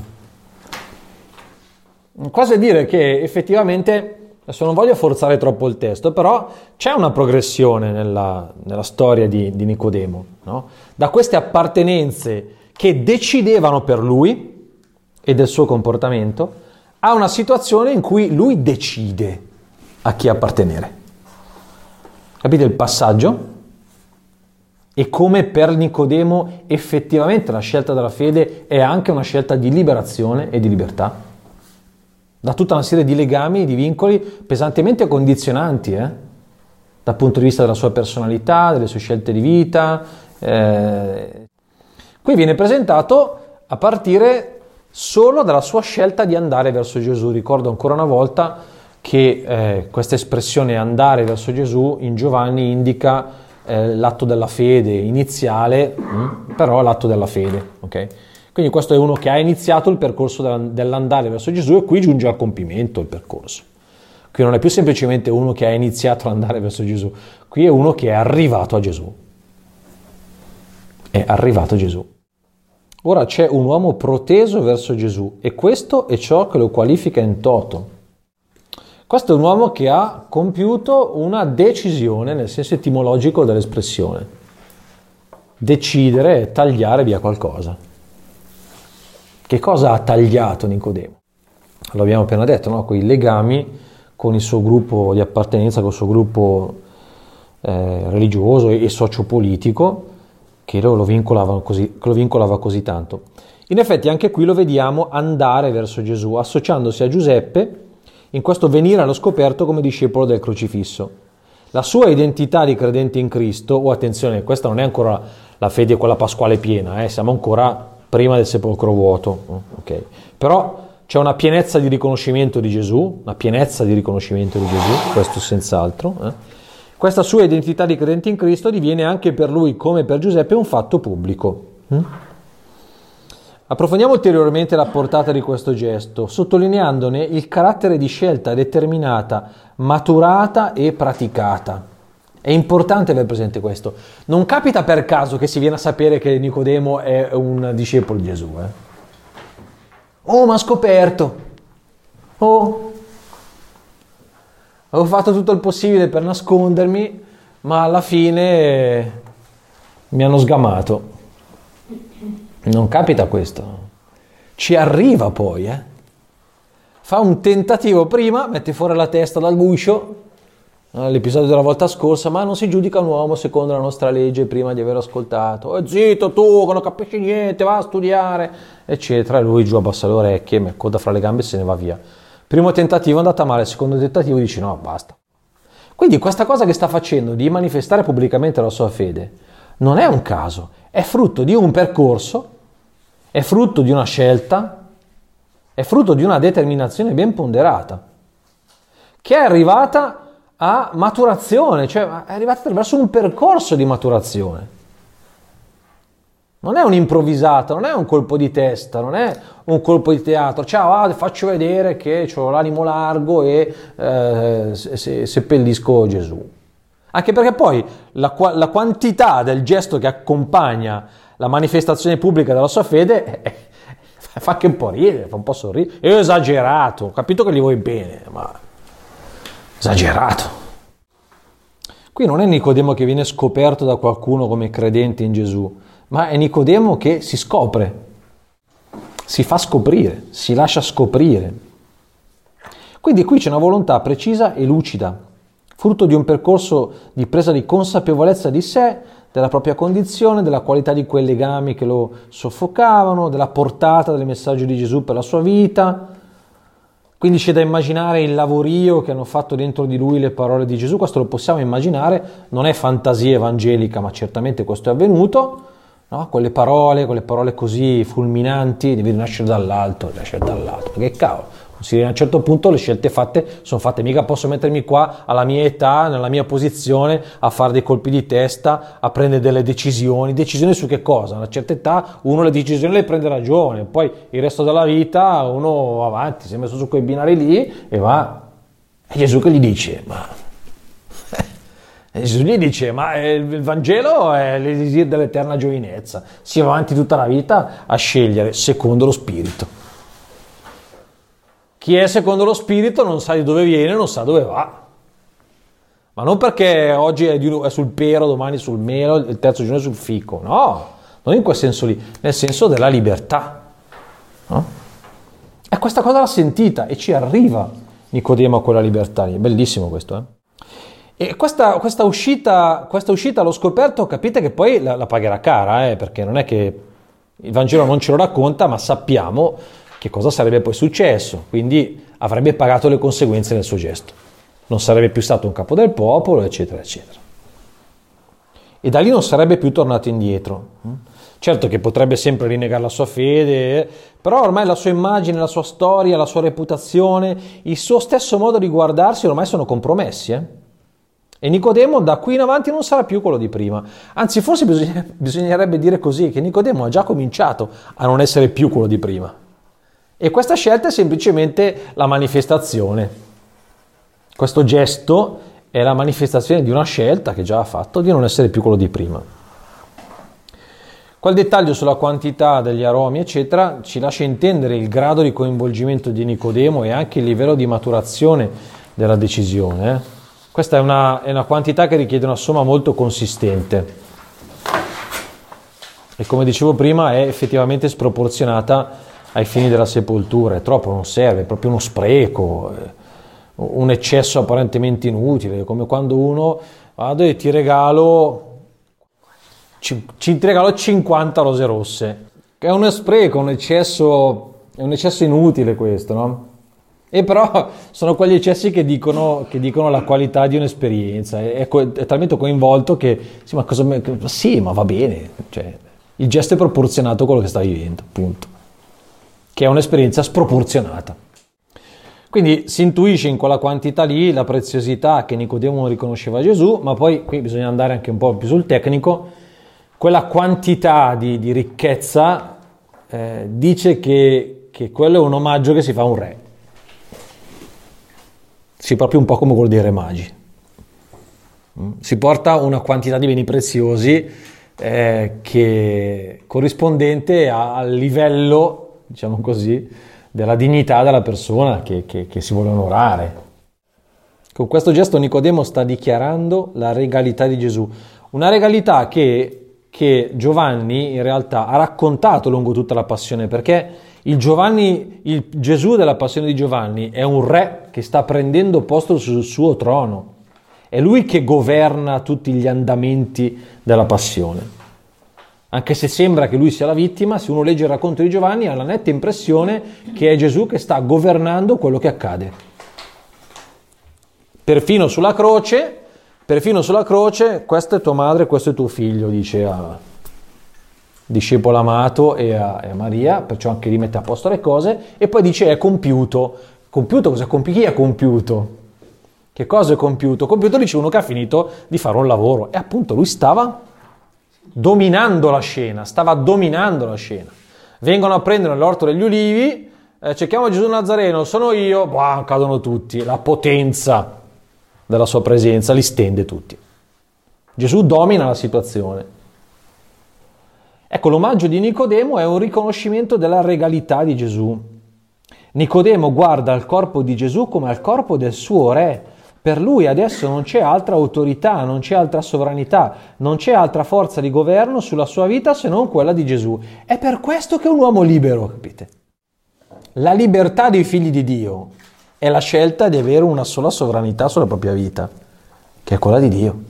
Quasi a dire che effettivamente Adesso non voglio forzare troppo il testo, però c'è una progressione nella, nella storia di, di Nicodemo, no? da queste appartenenze che decidevano per lui e del suo comportamento, a una situazione in cui lui decide a chi appartenere. Capite il passaggio? E come per Nicodemo effettivamente la scelta della fede è anche una scelta di liberazione e di libertà da tutta una serie di legami di vincoli pesantemente condizionanti, eh? dal punto di vista della sua personalità, delle sue scelte di vita. Eh. Qui viene presentato a partire solo dalla sua scelta di andare verso Gesù. Ricordo ancora una volta che eh, questa espressione andare verso Gesù in Giovanni indica eh, l'atto della fede iniziale, mm, però l'atto della fede. Okay? Quindi questo è uno che ha iniziato il percorso dell'andare verso Gesù e qui giunge al compimento il percorso. Qui non è più semplicemente uno che ha iniziato ad andare verso Gesù, qui è uno che è arrivato a Gesù. È arrivato a Gesù. Ora c'è un uomo proteso verso Gesù e questo è ciò che lo qualifica in toto. Questo è un uomo che ha compiuto una decisione nel senso etimologico dell'espressione. Decidere è tagliare via qualcosa. Che cosa ha tagliato Nicodemo? Lo abbiamo appena detto, no? quei legami con il suo gruppo di appartenenza, con il suo gruppo eh, religioso e, sociopolitico che lo, lo, vincolava così, lo vincolava così tanto. In effetti anche qui lo vediamo andare verso Gesù, associandosi a Giuseppe in questo venire allo scoperto come discepolo del crocifisso. La sua identità di credente in Cristo, o oh, attenzione, questa non è ancora la fede quella pasquale piena, eh, siamo ancora prima del sepolcro vuoto. Okay. Però c'è una pienezza di riconoscimento di Gesù, una pienezza di riconoscimento di Gesù, questo senz'altro. Eh. Questa sua identità di credente in Cristo diviene anche per lui, come per Giuseppe, un fatto pubblico. Mm? Approfondiamo ulteriormente la portata di questo gesto, sottolineandone il carattere di scelta determinata, maturata e praticata. È importante aver presente questo. Non capita per caso che si viene a sapere che Nicodemo è un discepolo di Gesù. Eh? Oh, ma ha scoperto. Oh, avevo fatto tutto il possibile per nascondermi, ma alla fine mi hanno sgamato. Non capita questo. Ci arriva poi, eh? Fa un tentativo prima, mette fuori la testa dal guscio, l'episodio della volta scorsa, ma non si giudica un uomo secondo la nostra legge prima di aver ascoltato. Oh, zitto tu, che non capisci niente, va a studiare, eccetera. E lui giù abbassa le orecchie, mi accoda fra le gambe e se ne va via. Primo tentativo è andata male, secondo tentativo dici no, basta. Quindi questa cosa che sta facendo di manifestare pubblicamente la sua fede non è un caso, è frutto di un percorso, è frutto di una scelta, è frutto di una determinazione ben ponderata, che è arrivata a maturazione, cioè è arrivata attraverso un percorso di maturazione. Non è un'improvvisata, non è un colpo di testa, non è un colpo di teatro. Ciao, ah, faccio vedere che ho l'animo largo e eh, se, seppellisco Gesù. Anche perché poi la, la, quantità del gesto che accompagna la manifestazione pubblica della sua fede eh, fa anche un po' ridere, fa un po' sorridere. Ho esagerato, ho capito che gli vuoi bene, ma esagerato. Qui non è Nicodemo che viene scoperto da qualcuno come credente in Gesù ma è Nicodemo che si scopre, si fa scoprire, si lascia scoprire. Quindi qui c'è una volontà precisa e lucida, frutto di un percorso di presa di consapevolezza di sé, della propria condizione, della qualità di quei legami che lo soffocavano, della portata del messaggio di Gesù per la sua vita. Quindi c'è da immaginare il lavorio che hanno fatto dentro di lui le parole di Gesù, questo lo possiamo immaginare, non è fantasia evangelica, ma certamente questo è avvenuto. No? Quelle parole, quelle parole così fulminanti, devi rinascere dall'alto, rinascere dall'alto. Perché cavolo, a un certo punto le scelte fatte sono fatte, mica posso mettermi qua alla mia età, nella mia posizione, a fare dei colpi di testa, a prendere delle decisioni. Decisioni su che cosa? A una certa età uno le decisioni le prende ragione, poi il resto della vita uno va avanti, si è messo su quei binari lì e va. E Gesù che gli dice? Ma [laughs] Gesù gli dice, ma il Vangelo è l'esisir dell'eterna giovinezza, si va avanti tutta la vita a scegliere secondo lo Spirito. Chi è secondo lo Spirito non sa di dove viene, non sa dove va. Ma non perché oggi è, sul pero, domani sul melo, il terzo giorno è sul fico, no, non in quel senso lì, nel senso della libertà. No? E questa cosa l'ha sentita e ci arriva Nicodemo a quella libertà lì, è bellissimo questo, eh? E questa, questa, uscita, questa uscita allo scoperto capite che poi la, la pagherà cara, eh, perché non è che il Vangelo non ce lo racconta, ma sappiamo che cosa sarebbe poi successo, quindi avrebbe pagato le conseguenze del suo gesto. Non sarebbe più stato un capo del popolo, eccetera, eccetera. E da lì non sarebbe più tornato indietro. Certo che potrebbe sempre rinnegare la sua fede, però ormai la sua immagine, la sua storia, la sua reputazione, il suo stesso modo di guardarsi ormai sono compromessi. Eh? E Nicodemo da qui in avanti non sarà più quello di prima. Anzi, forse bisognerebbe dire così, che Nicodemo ha già cominciato a non essere più quello di prima. E questa scelta è semplicemente la manifestazione. Questo gesto è la manifestazione di una scelta che già ha fatto di non essere più quello di prima. Quel dettaglio sulla quantità degli aromi, eccetera, ci lascia intendere il grado di coinvolgimento di Nicodemo e anche il livello di maturazione della decisione. Eh? Questa è una, è una quantità che richiede una somma molto consistente e come dicevo prima è effettivamente sproporzionata ai fini della sepoltura, è troppo, non serve, è proprio uno spreco, un eccesso apparentemente inutile, come quando uno vado e ti regalo, ci, ci ti regalo 50 rose rosse, è uno spreco, un eccesso, è un eccesso inutile questo, no? E però sono quegli eccessi che dicono, che dicono la qualità di un'esperienza. È, è, talmente coinvolto che sì, ma, cosa, sì, ma va bene. Cioè, il gesto è proporzionato a quello che sta vivendo, appunto. Che è un'esperienza sproporzionata. Quindi si intuisce in quella quantità lì la preziosità che Nicodemo riconosceva Gesù, ma poi qui bisogna andare anche un po' più sul tecnico. Quella quantità di, di ricchezza eh, dice che, che quello è un omaggio che si fa a un re si proprio un po' come quello dei re magi. Mm? Si porta una quantità di beni preziosi eh, che corrispondente al livello, diciamo così, della dignità della persona che, che, che si vuole onorare. Con questo gesto Nicodemo sta dichiarando la regalità di Gesù, una regalità che, che Giovanni in realtà ha raccontato lungo tutta la passione, perché il, Giovanni, il Gesù della passione di Giovanni è un re che sta prendendo posto sul suo trono. È lui che governa tutti gli andamenti della passione. Anche se sembra che lui sia la vittima, se uno legge il racconto di Giovanni ha la netta impressione che è Gesù che sta governando quello che accade. Perfino sulla croce Perfino sulla croce, questa è tua madre, questo è tuo figlio, dice a discepolo amato e a, e a Maria, perciò anche lì mette a posto le cose, e poi dice è compiuto. Compiuto cosa compiuto? Chi è compiuto? Che cosa è compiuto? Compiuto dice uno che ha finito di fare un lavoro. E appunto lui stava dominando la scena, stava dominando la scena. Vengono a prendere l'orto degli ulivi, eh, cerchiamo Gesù Nazareno, sono io, bah, cadono tutti, la potenza della sua presenza li stende tutti. Gesù domina la situazione. Ecco, l'omaggio di Nicodemo è un riconoscimento della regalità di Gesù. Nicodemo guarda al corpo di Gesù come al corpo del suo re. Per lui adesso non c'è altra autorità, non c'è altra sovranità, non c'è altra forza di governo sulla sua vita se non quella di Gesù. È per questo che è un uomo libero, capite? La libertà dei figli di Dio è la scelta di avere una sola sovranità sulla propria vita, che è quella di Dio.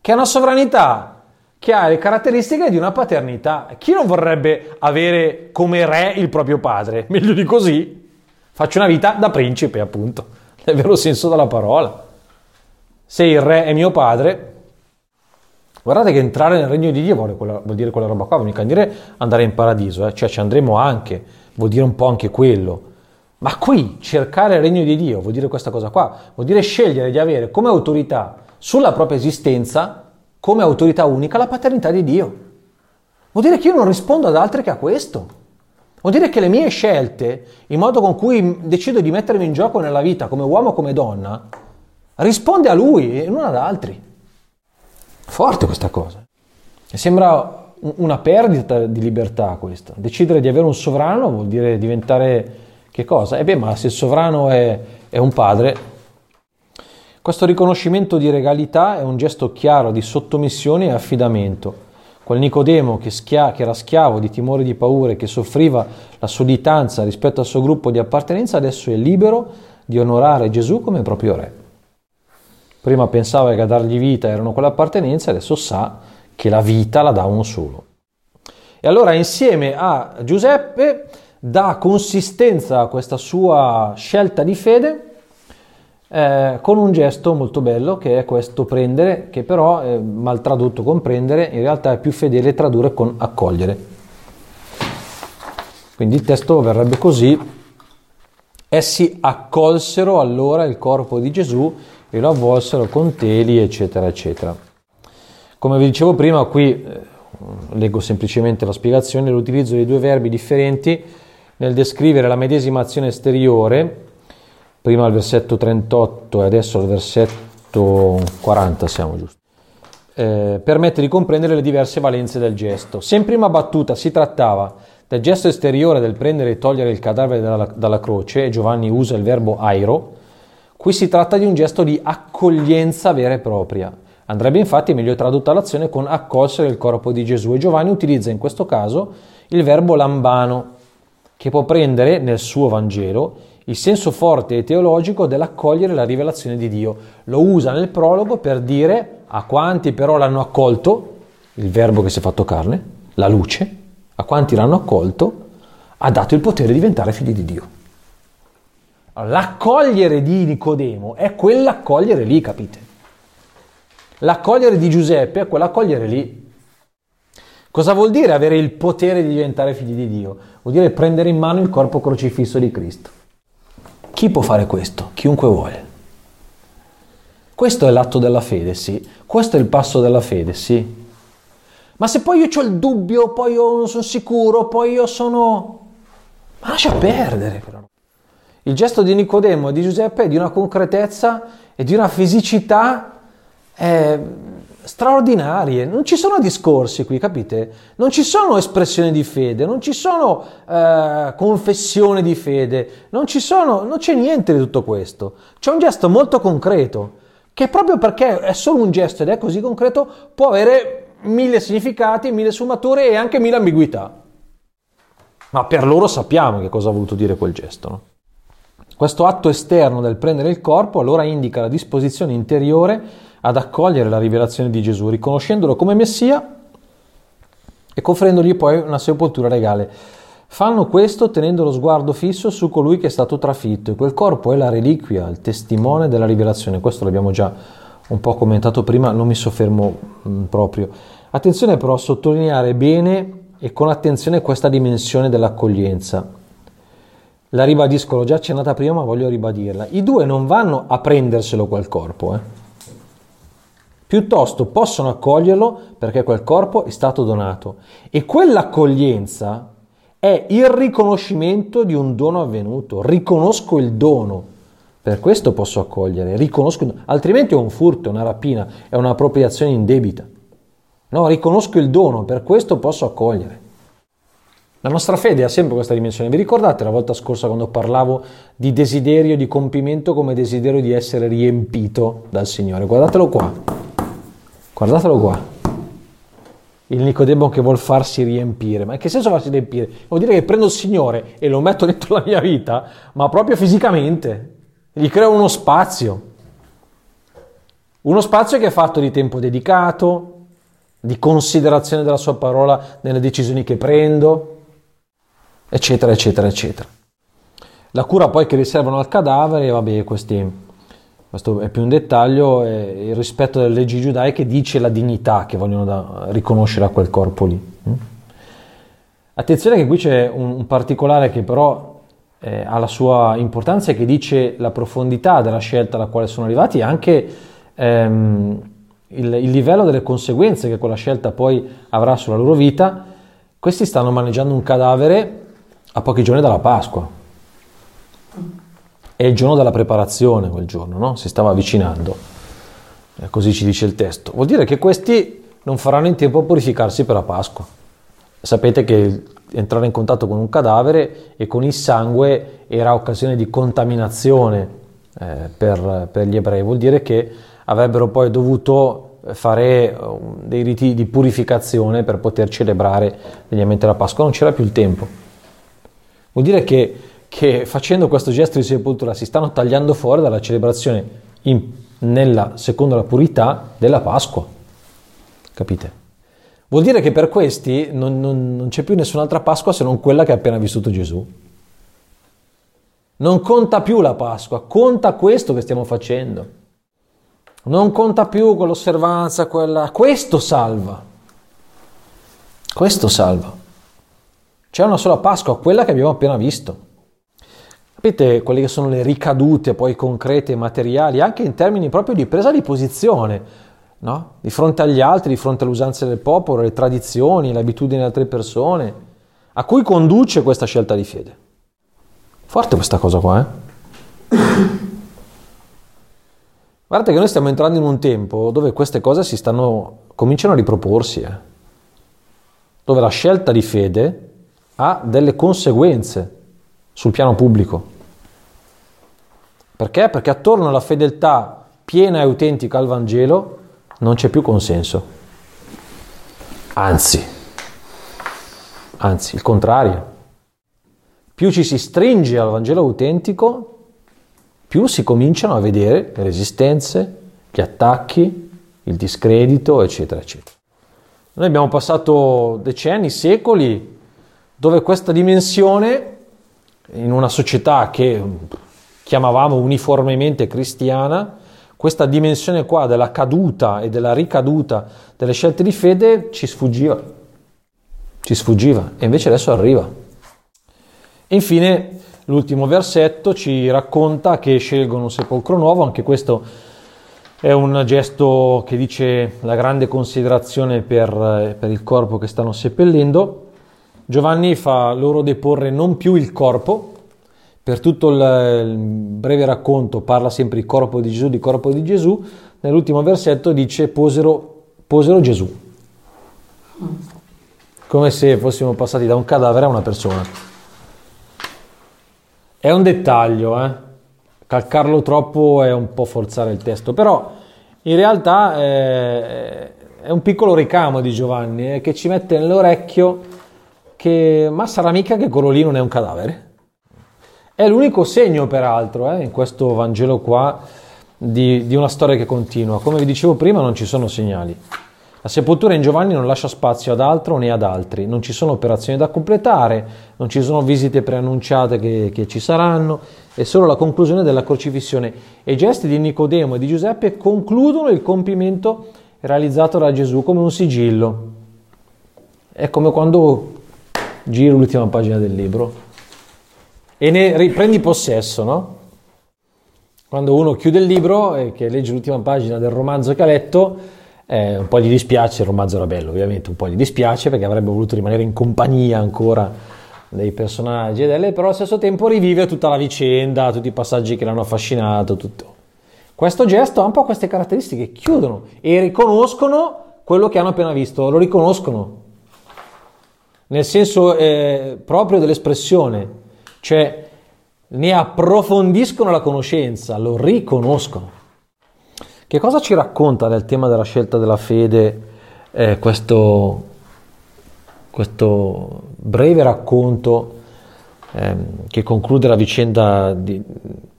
Che è una sovranità che ha le caratteristiche di una paternità. Chi non vorrebbe avere come re il proprio padre? Meglio di così. Faccio una vita da principe, appunto, nel vero senso della parola. Se il re è mio padre, guardate che entrare nel regno di Dio vuol, quella, vuol dire quella roba qua, vuol dire andare in paradiso, eh? cioè ci andremo anche, vuol dire un po' anche quello ma qui cercare il regno di Dio vuol dire questa cosa qua, vuol dire scegliere di avere come autorità sulla propria esistenza, come autorità unica, la paternità di Dio. Vuol dire che io non rispondo ad altri che a questo. Vuol dire che le mie scelte, il modo con cui decido di mettermi in gioco nella vita, come uomo o come donna, risponde a lui e non ad altri. Forte questa cosa. Sembra una perdita di libertà questa. Decidere di avere un sovrano vuol dire diventare che cosa? E eh beh, ma se il sovrano è, è un padre, questo riconoscimento di regalità è un gesto chiaro di sottomissione e affidamento. Quel Nicodemo che, schia- che, era schiavo di timore e di paure, che soffriva la sudditanza rispetto al suo gruppo di appartenenza, adesso è libero di onorare Gesù come proprio re. Prima pensava che a dargli vita erano quell'appartenenza, adesso sa che la vita la dà uno solo. E allora insieme a Giuseppe dà consistenza a questa sua scelta di fede eh, con un gesto molto bello che è questo prendere, che però è mal tradotto con prendere, in realtà è più fedele tradurre con accogliere. Quindi il testo verrebbe così, essi accolsero allora il corpo di Gesù e lo avvolsero con teli, eccetera, eccetera. Come vi dicevo prima, qui eh, leggo semplicemente la spiegazione, l'utilizzo di due verbi differenti nel descrivere la medesima azione esteriore, prima al versetto 38 e adesso al versetto 40 siamo giusti, eh, permette di comprendere le diverse valenze del gesto. Se in prima battuta si trattava del gesto esteriore del prendere e togliere il cadavere dalla, dalla croce, e Giovanni usa il verbo airo, qui si tratta di un gesto di accoglienza vera e propria. Andrebbe infatti meglio tradotta l'azione con accolsere il corpo di Gesù e Giovanni utilizza in questo caso il verbo lambano, che può prendere nel suo Vangelo il senso forte e teologico dell'accogliere la rivelazione di Dio. Lo usa nel prologo per dire a quanti però l'hanno accolto, il verbo che si è fatto carne, la luce, a quanti l'hanno accolto, ha dato il potere di diventare figli di Dio. L'accogliere di Nicodemo è quell'accogliere lì, capite? L'accogliere di Giuseppe è quell'accogliere lì. Cosa vuol dire avere il potere di diventare figli di Dio? Vuol dire prendere in mano il corpo crocifisso di Cristo. Chi può fare questo? Chiunque vuole. Questo è l'atto della fede, sì. Questo è il passo della fede, sì. Ma se poi io ho il dubbio, poi io non sono sicuro, poi io sono... Ma lascia perdere però. Il gesto di Nicodemo e di Giuseppe è di una concretezza e di una fisicità eh, straordinarie. Non ci sono discorsi qui, capite? Non ci sono espressioni di fede, non ci sono eh, confessioni di fede, non, sono, non c'è niente di tutto questo. C'è un gesto molto concreto che proprio perché è solo un gesto ed è così concreto può avere mille significati, mille sfumature e anche mille ambiguità. Ma per loro sappiamo che cosa ha voluto dire quel gesto. No? Questo atto esterno del prendere il corpo allora indica la disposizione interiore ad accogliere la rivelazione di Gesù, riconoscendolo come Messia e conferendogli poi una sepoltura regale. Fanno questo tenendo lo sguardo fisso su colui che è stato trafitto e quel corpo è la reliquia, il testimone della rivelazione. Questo l'abbiamo già un po' commentato prima, non mi soffermo mm, proprio. Attenzione però a sottolineare bene e con attenzione questa dimensione dell'accoglienza. La ribadisco, l'ho già accennata prima, ma voglio ribadirla. I due non vanno a prenderselo quel corpo, eh. Piuttosto possono accoglierlo perché quel corpo è stato donato e quell'accoglienza è il riconoscimento di un dono avvenuto. Riconosco il dono, per questo posso accogliere, riconosco, altrimenti è un furto, è una rapina, è un'appropriazione indebita. No, riconosco il dono, per questo posso accogliere. La nostra fede ha sempre questa dimensione. Vi ricordate la volta scorsa quando parlavo di desiderio di compimento come desiderio di essere riempito dal Signore? Guardatelo qua. Guardatelo qua. Il Nicodemo che vuol farsi riempire. Ma in che senso farsi riempire? Vuol dire che prendo il Signore e lo metto dentro la mia vita, ma proprio fisicamente. Gli creo uno spazio. Uno spazio che è fatto di tempo dedicato, di considerazione della sua parola nelle decisioni che prendo, eccetera, eccetera, eccetera. La cura poi che riservano al cadavere, vabbè, questi, questo è più un dettaglio, è il rispetto delle leggi giudaiche dice la dignità che vogliono da, riconoscere a quel corpo lì. Mm? Attenzione che qui c'è un, un particolare che però eh, ha la sua importanza e che dice la profondità della scelta alla quale sono arrivati e anche ehm, il, il livello delle conseguenze che quella scelta poi avrà sulla loro vita, questi stanno maneggiando un cadavere a pochi giorni dalla Pasqua. È il giorno della preparazione quel giorno, no? Si stava avvicinando. E così ci dice il testo. Vuol dire che questi non faranno in tempo a purificarsi per la Pasqua. Sapete che entrare in contatto con un cadavere e con il sangue era occasione di contaminazione eh, per, per gli ebrei. Vuol dire che avrebbero poi dovuto fare eh, dei riti di purificazione per poter celebrare degnamente la Pasqua, non c'era più il tempo. Vuol dire che, che facendo questo gesto di sepoltura si stanno tagliando fuori dalla celebrazione in, nella, secondo la purità della Pasqua. Capite? Vuol dire che per questi non, non, non c'è più nessun'altra Pasqua se non quella che ha appena vissuto Gesù. Non conta più la Pasqua, conta questo che stiamo facendo. Non conta più quell'osservanza, quella... Questo salva. Questo salva. C'è una sola Pasqua, quella che abbiamo appena visto. Capite quelle che sono le ricadute poi concrete e materiali, anche in termini proprio di presa di posizione, no? Di fronte agli altri, di fronte alle usanze del popolo, le tradizioni, le abitudini di altre persone, a cui conduce questa scelta di fede. Forte questa cosa qua, eh? [coughs] Guardate che noi stiamo entrando in un tempo dove queste cose si stanno, cominciano a riproporsi, eh? dove la scelta di fede ha delle conseguenze sul piano pubblico. Perché? Perché attorno alla fedeltà piena e autentica al Vangelo non c'è più consenso. Anzi, anzi, il contrario. Più ci si stringe al Vangelo autentico, più si cominciano a vedere le resistenze, gli attacchi, il discredito, eccetera, eccetera. Noi abbiamo passato decenni, secoli, dove questa dimensione, in una società che chiamavamo uniformemente cristiana, questa dimensione qua della caduta e della ricaduta delle scelte di fede ci sfuggiva, ci sfuggiva e invece adesso arriva. Infine L'ultimo versetto ci racconta che scelgono un sepolcro nuovo, anche questo è un gesto che dice la grande considerazione per, per il corpo che stanno seppellendo. Giovanni fa loro deporre non più il corpo, per tutto il, breve racconto parla sempre di corpo di Gesù, di corpo di Gesù, nell'ultimo versetto dice posero, posero Gesù, come se fossimo passati da un cadavere a una persona. È un dettaglio, eh? calcarlo troppo è un po' forzare il testo, però in realtà è, è un piccolo ricamo di Giovanni eh, che ci mette nell'orecchio che ma sarà mica che quello lì non è un cadavere. È l'unico segno, peraltro, eh, in questo Vangelo qua di, di una storia che continua. Come vi dicevo prima, non ci sono segnali. La sepoltura in Giovanni non lascia spazio ad altro né ad altri, non ci sono operazioni da completare, non ci sono visite preannunciate che, che ci saranno, è solo la conclusione della crocifissione. E i gesti di Nicodemo e di Giuseppe concludono il compimento realizzato da Gesù come un sigillo. È come quando giri l'ultima pagina del libro e ne riprendi possesso, no? Quando uno chiude il libro e che legge l'ultima pagina del romanzo che ha letto, eh, un po' gli dispiace, il romanzo era bello ovviamente, un po' gli dispiace perché avrebbe voluto rimanere in compagnia ancora dei personaggi e delle, però allo stesso tempo rivive tutta la vicenda, tutti i passaggi che l'hanno affascinato, tutto. Questo gesto ha un po' queste caratteristiche, chiudono e riconoscono quello che hanno appena visto, lo riconoscono, nel senso eh, proprio dell'espressione, cioè ne approfondiscono la conoscenza, lo riconoscono. Che cosa ci racconta del tema della scelta della fede eh, questo, questo, breve racconto eh, che conclude la vicenda di,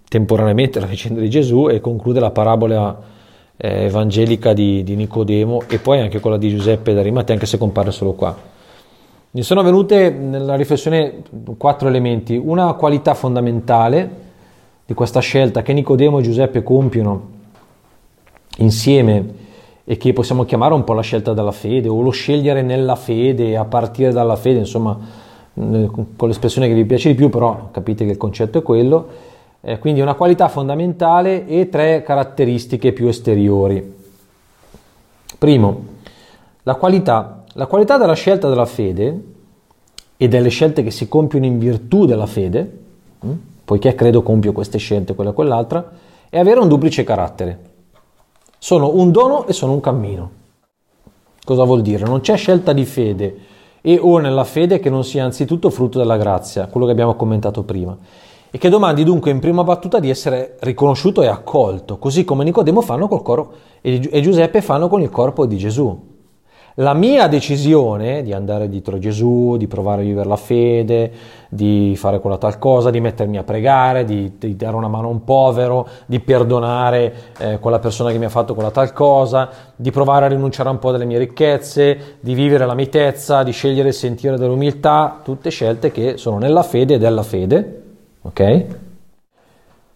temporaneamente la vicenda di Gesù e conclude la parabola eh, evangelica di, di, Nicodemo e poi anche quella di Giuseppe d'Arimatea anche se compare solo qua. Mi sono venute nella riflessione quattro elementi, una qualità fondamentale di questa scelta che Nicodemo e Giuseppe compiono insieme e che possiamo chiamare un po' la scelta della fede o lo scegliere nella fede, a partire dalla fede, insomma, con l'espressione che vi piace di più, però capite che il concetto è quello. Eh, quindi una qualità fondamentale e tre caratteristiche più esteriori. Primo, la qualità. La qualità della scelta della fede e delle scelte che si compiono in virtù della fede, hm, poiché credo compio queste scelte, quella e quell'altra, è avere un duplice carattere. Sono un dono e sono un cammino. Cosa vuol dire? Non c'è scelta di fede e o nella fede che non sia anzitutto frutto della grazia, quello che abbiamo commentato prima, e che domandi dunque in prima battuta di essere riconosciuto e accolto, così come Nicodemo fanno col coro e Giuseppe fanno con il corpo di Gesù. La mia decisione di andare dietro Gesù, di provare a vivere la fede, di fare quella tal cosa, di mettermi a pregare, di, di dare una mano a un povero, di perdonare eh, quella persona che mi ha fatto quella tal cosa, di provare a rinunciare a un po' delle mie ricchezze, di vivere la mitezza, di scegliere il sentiero dell'umiltà, tutte scelte che sono nella fede e della fede, ok?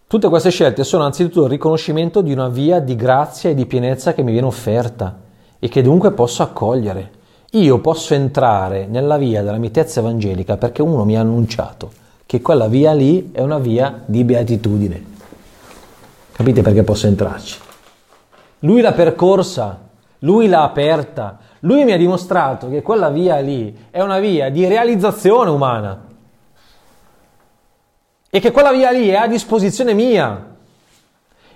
Tutte queste scelte sono anzitutto il riconoscimento di una via di grazia e di pienezza che mi viene offerta e che dunque posso accogliere. Io posso entrare nella via della mitezza evangelica perché uno mi ha annunciato che quella via lì è una via di beatitudine. Capite perché posso entrarci? Lui l'ha percorsa, lui l'ha aperta, lui mi ha dimostrato che quella via lì è una via di realizzazione umana e che quella via lì è a disposizione mia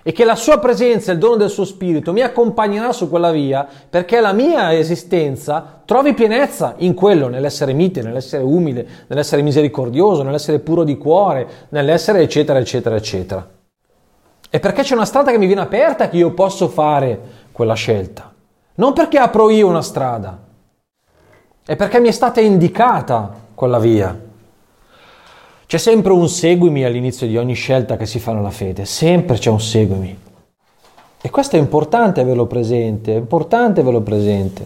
e che la sua presenza e il dono del suo spirito mi accompagnerà su quella via perché la mia esistenza trovi pienezza in quello, nell'essere mite, nell'essere umile, nell'essere misericordioso, nell'essere puro di cuore, nell'essere eccetera eccetera eccetera. E perché c'è una strada che mi viene aperta che io posso fare quella scelta. Non perché apro io una strada, è perché mi è stata indicata quella via. C'è sempre un seguimi all'inizio di ogni scelta che si fa nella fede, sempre c'è un seguimi. E questo è importante averlo presente, è importante averlo presente,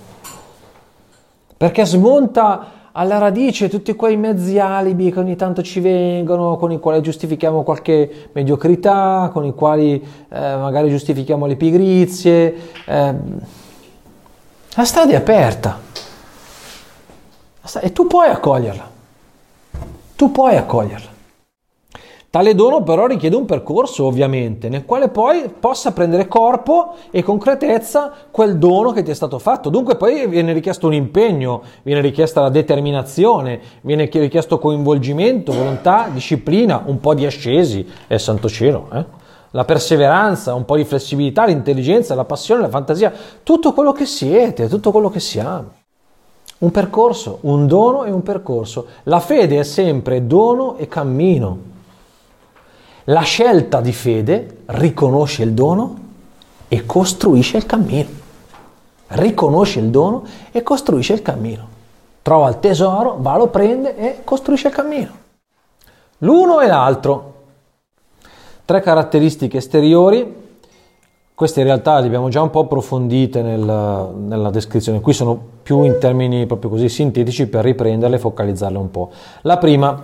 perché smonta alla radice tutti quei mezzi alibi che ogni tanto ci vengono, con i quali giustifichiamo qualche mediocrità, con i quali eh, magari giustifichiamo le pigrizie. Eh, la strada è aperta e tu puoi accoglierla tu puoi accoglierla. Tale dono però richiede un percorso ovviamente nel quale poi possa prendere corpo e concretezza quel dono che ti è stato fatto. Dunque poi viene richiesto un impegno, viene richiesta la determinazione, viene richiesto coinvolgimento, volontà, disciplina, un po' di ascesi, è santo cielo, eh? la perseveranza, un po' di flessibilità, l'intelligenza, la passione, la fantasia, tutto quello che siete, tutto quello che siamo. Un percorso, un dono e un percorso. La fede è sempre dono e cammino. La scelta di fede riconosce il dono e costruisce il cammino. Riconosce il dono e costruisce il cammino. Trova il tesoro, va, lo prende e costruisce il cammino. L'uno e l'altro. Tre caratteristiche esteriori queste in realtà le abbiamo già un po' approfondite nel, nella descrizione, qui sono più in termini proprio così sintetici per riprenderle e focalizzarle un po'. La prima,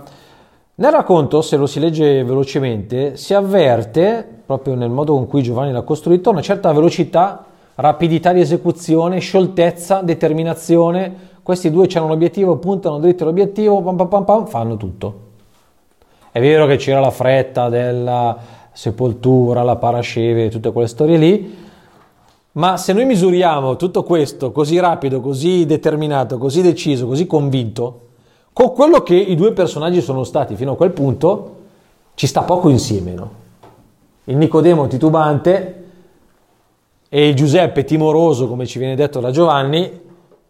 nel racconto, se lo si legge velocemente, si avverte, proprio nel modo con cui Giovanni l'ha costruito, una certa velocità, rapidità di esecuzione, scioltezza, determinazione. Questi due hanno un obiettivo, puntano dritto all'obiettivo, pam pam pam pam, fanno tutto. È vero che c'era la fretta della sepoltura, la parasceve, tutte quelle storie lì. Ma se noi misuriamo tutto questo così rapido, così determinato, così deciso, così convinto, con quello che i due personaggi sono stati fino a quel punto, ci sta poco insieme, no? Il Nicodemo titubante e il Giuseppe timoroso, come ci viene detto da Giovanni,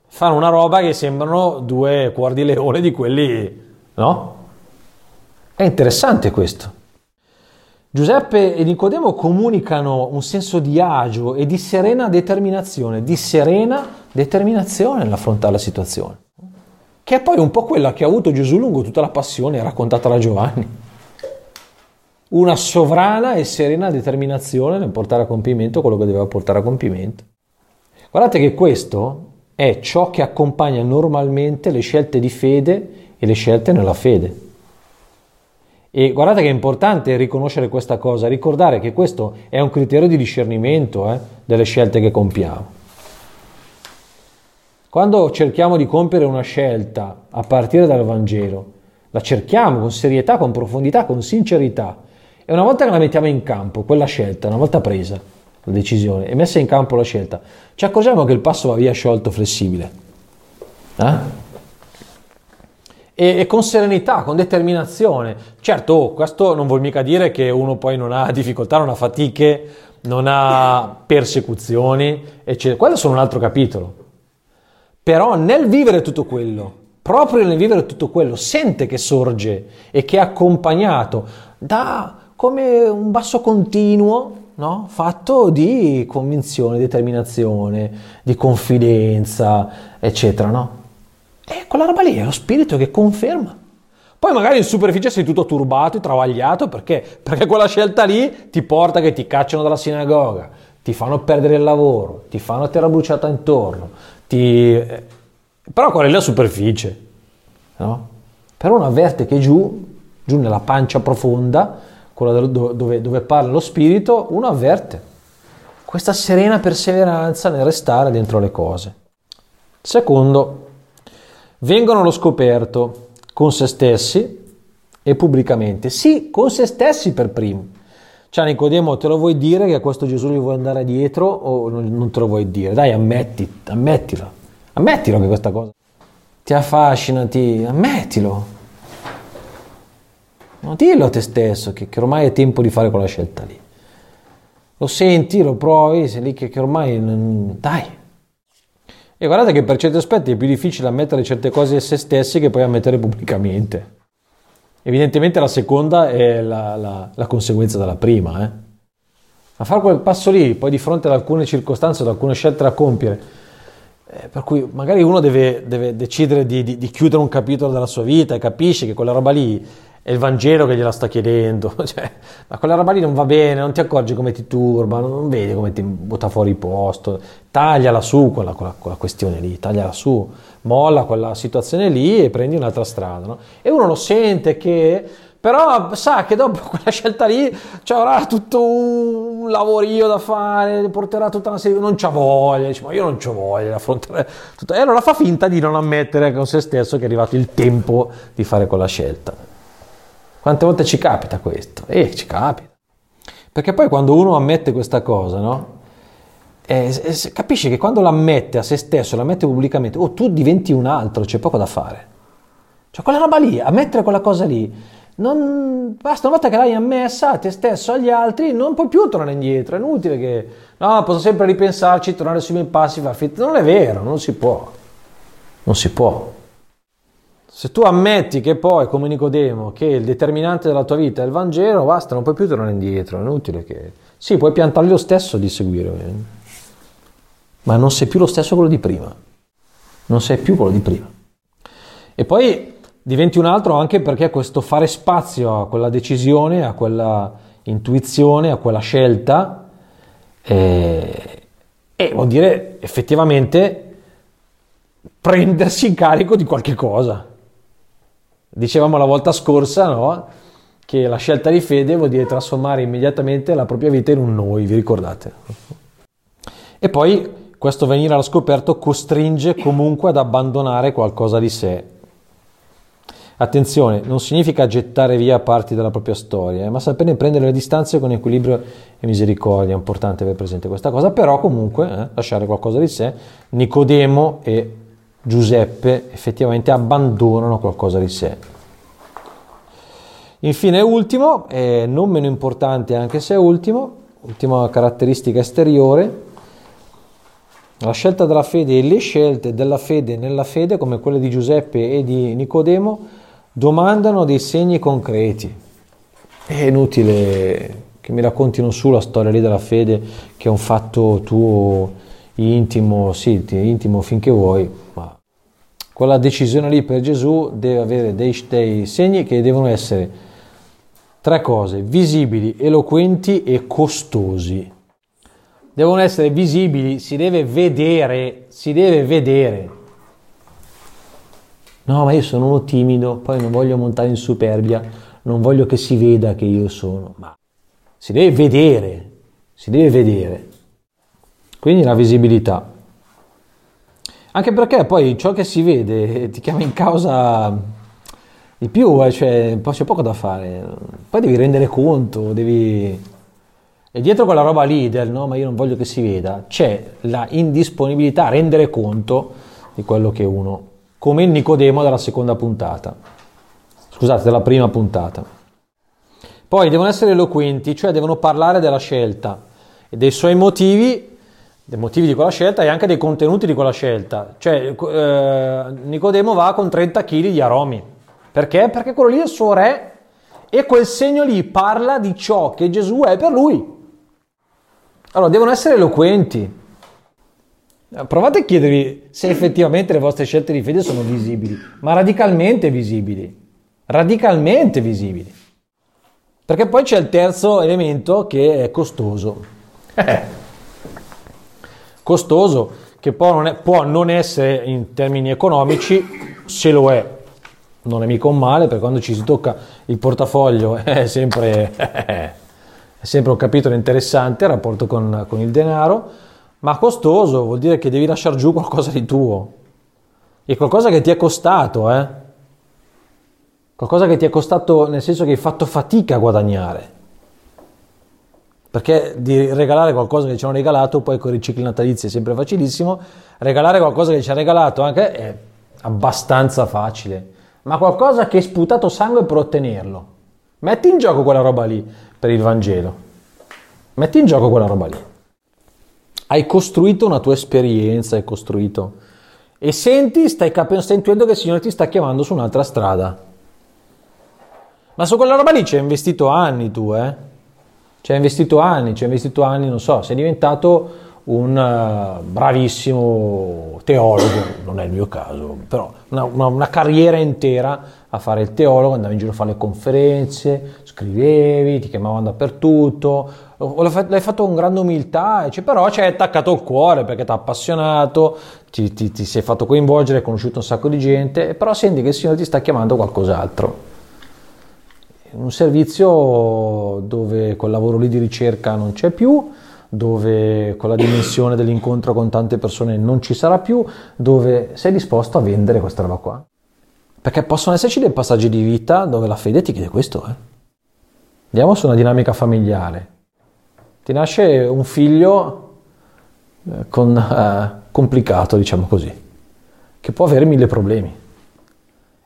fanno una roba che sembrano due cuori di leone di quelli, no? È interessante questo. Giuseppe e Nicodemo comunicano un senso di agio e di serena determinazione, di serena determinazione nell'affrontare la situazione, che è poi un po' quella che ha avuto Gesù lungo tutta la passione raccontata da Giovanni. Una sovrana e serena determinazione nel portare a compimento quello che doveva portare a compimento. Guardate che questo è ciò che accompagna normalmente le scelte di fede e le scelte nella fede. E guardate che è importante riconoscere questa cosa, ricordare che questo è un criterio di discernimento eh, delle scelte che compiamo. Quando cerchiamo di compiere una scelta a partire dal Vangelo, la cerchiamo con serietà, con profondità, con sincerità. E una volta che la mettiamo in campo, quella scelta, una volta presa la decisione e messa in campo la scelta, ci accorgiamo che il passo va via sciolto, flessibile. Eh? E, e, con serenità, con determinazione. Certo, oh, questo non vuol mica dire che uno poi non ha difficoltà, non ha fatiche, non ha persecuzioni, eccetera. Quello sono un altro capitolo. Però nel vivere tutto quello, proprio nel vivere tutto quello, sente che sorge e che è accompagnato da come un basso continuo no? fatto di convinzione, determinazione, di confidenza, eccetera. No? E quella roba lì è lo spirito che conferma. Poi magari in superficie sei tutto turbato e travagliato perché? Perché quella scelta lì ti porta che ti cacciano dalla sinagoga, ti fanno perdere il lavoro, ti fanno terra bruciata intorno, ti... Eh, però quella è la superficie, no? Però uno avverte che giù, giù nella pancia profonda, quella dove, dove parla lo spirito, uno avverte questa serena perseveranza nel restare dentro le cose. Secondo, vengono allo scoperto con se stessi e pubblicamente. Sì, con se stessi per primi. Cioè Nicodemo, te lo vuoi dire che a questo Gesù gli vuoi andare dietro o non te lo vuoi dire? Dai, ammetti, ammettilo. Ammettilo che questa cosa ti affascina, ti... ammettilo. No, dillo a te stesso che, che, ormai è tempo di fare quella scelta lì. Lo senti, lo provi, sei lì che, che ormai... Dai, e guardate che per certi aspetti è più difficile ammettere certe cose a se stessi che poi ammettere pubblicamente. Evidentemente la seconda è la, la, la conseguenza della prima. Eh? Ma fare quel passo lì, poi di fronte ad alcune circostanze, ad alcune scelte da compiere, eh, per cui magari uno deve, deve decidere di, di, di, chiudere un capitolo della sua vita e capisce che quella roba lì è il Vangelo che gliela sta chiedendo, [laughs] cioè, ma quella roba lì non va bene, non ti accorgi come ti turba, non vedi come ti butta fuori il posto, tagliala su quella, quella, quella questione lì, tagliala su, molla quella situazione lì e prendi un'altra strada. No? E uno lo sente che, però sa che dopo [laughs] quella scelta lì ci avrà tutto un lavorio da fare, porterà tutta una serie, non c'ha voglia, dice ma io non c'ho voglia di affrontare tutto, e allora fa finta di non ammettere con se stesso che è arrivato il tempo di fare quella scelta. Quante volte ci capita questo? Eh, ci capita. Perché poi quando uno ammette questa cosa, no? Eh, capisci che quando l'ammette a se stesso, l'ammette pubblicamente, oh, tu diventi un altro, c'è poco da fare. Cioè quella roba lì, ammettere quella cosa lì, non, basta una volta che l'hai ammessa a te stesso, agli altri, non puoi più tornare indietro, è inutile che, no, posso sempre ripensarci, tornare sui miei passi, far finta, non è vero, non si può, non si può. Se tu ammetti che poi, come Nicodemo, che il determinante della tua vita è il Vangelo, basta, non puoi più tornare indietro, è inutile che... Sì, puoi piantarli lo stesso di seguire, eh. ma non sei più lo stesso quello di prima. Non sei più quello di prima. E poi diventi un altro anche perché questo fare spazio a quella decisione, a quella intuizione, a quella scelta, E, e vuol dire effettivamente prendersi in carico di qualche cosa. Dicevamo la volta scorsa, no? Che la scelta di fede vuol dire trasformare immediatamente la propria vita in un noi, vi ricordate? E poi questo venire allo scoperto costringe comunque ad abbandonare qualcosa di sé. Attenzione, non significa gettare via parti della propria storia, eh, ma saperne prendere le distanze con equilibrio e misericordia. È importante avere presente questa cosa, però comunque eh, lasciare qualcosa di sé. Nicodemo e Giuseppe effettivamente abbandonano qualcosa di sé. Infine, ultimo, e non meno importante anche se è ultimo, ultima caratteristica esteriore, la scelta della fede e le scelte della fede nella fede, come quelle di Giuseppe e di Nicodemo, domandano dei segni concreti. È inutile che mi raccontino su la storia lì della fede, che è un fatto tuo intimo, sì, intimo finché vuoi, ma quella decisione lì per Gesù deve avere dei, dei segni che devono essere tre cose, visibili, eloquenti e costosi devono essere visibili, si deve vedere, si deve vedere. No, ma io sono uno timido, poi non voglio montare in superbia, non voglio che si veda che io sono, ma si deve vedere, si deve vedere. Quindi la visibilità. Anche perché poi ciò che si vede ti chiama in causa di più, eh, cioè c'è poco da fare. Poi devi rendere conto, devi e dietro quella roba lì del no, ma io non voglio che si veda, c'è la indisponibilità a rendere conto di quello che uno, come il Nicodemo della seconda puntata, scusate, della prima puntata. Poi devono essere eloquenti, cioè devono parlare della scelta e dei suoi motivi, dei motivi di quella scelta e anche dei contenuti di quella scelta. Cioè, eh, Nicodemo va con 30 kg di aromi. Perché? Perché quello lì è il suo re e quel segno lì parla di ciò che Gesù è per lui. Allora, devono essere eloquenti. Provate a chiedervi se effettivamente le vostre scelte di fede sono visibili, ma radicalmente visibili. Radicalmente visibili. Perché poi c'è il terzo elemento che è costoso. [laughs] costoso, che può non, è, può non essere in termini economici, se lo è, non è mica un male, perché quando ci si tocca il portafoglio [laughs] è sempre è sempre un capitolo interessante il rapporto con, con il denaro, ma costoso vuol dire che devi lasciare giù qualcosa di tuo. E qualcosa che ti è costato, eh? Qualcosa che ti è costato nel senso che hai fatto fatica a guadagnare. Perché di regalare qualcosa che ci hanno regalato, poi con i cicli natalizi è sempre facilissimo, regalare qualcosa che ci ha regalato anche è abbastanza facile. Ma qualcosa che hai sputato sangue per ottenerlo. Metti in gioco quella roba lì per il Vangelo. Metti in gioco quella roba lì. Hai costruito una tua esperienza, hai costruito... E senti, stai, cap- stai intuendo che il Signore ti sta chiamando su un'altra strada. Ma su quella roba lì ci hai investito anni tu, eh? Ci hai investito anni, ci hai investito anni, non so, sei diventato un uh, bravissimo teologo, non è il mio caso, però una, una, una, carriera intera a fare il teologo, andavi in giro a fare le conferenze, scrivevi, ti chiamavano dappertutto, l'hai fatto con grande umiltà, cioè, però ci hai attaccato il cuore perché ti ha appassionato, ti, ti, ti sei fatto coinvolgere, hai conosciuto un sacco di gente, però senti che il Signore ti sta chiamando qualcos'altro. Un servizio dove quel lavoro lì di ricerca non c'è più, dove quella dimensione dell'incontro con tante persone non ci sarà più, dove sei disposto a vendere questa roba qua. Perché possono esserci dei passaggi di vita dove la fede ti chiede questo. Eh? Andiamo su una dinamica familiare. Ti nasce un figlio eh, con, eh, complicato, diciamo così, che può avere mille problemi.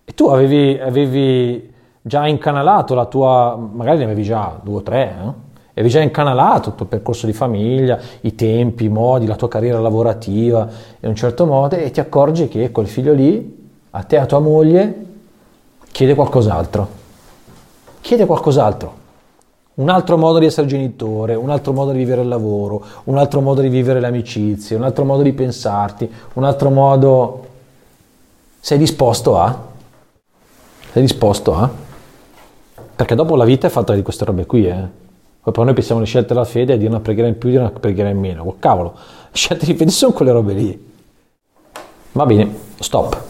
E tu avevi, avevi già incanalato la tua, magari ne avevi già due o tre, eh? Avevi già incanalato il tuo percorso di famiglia, i tempi, i modi, la tua carriera lavorativa in un certo modo e ti accorgi che quel figlio lì, a te a tua moglie, chiede qualcos'altro. Chiede qualcos'altro. Un altro modo di essere genitore, un altro modo di vivere il lavoro, un altro modo di vivere le amicizie, un altro modo di pensarti, un altro modo... Sei disposto a? Sei disposto a? Perché dopo la vita è fatta di queste robe qui, eh? Poi noi pensiamo alle scelte della fede di una preghiera in più, di una preghiera in meno. Oh, cavolo, le scelte di fede sono quelle robe lì. Va bene, stop.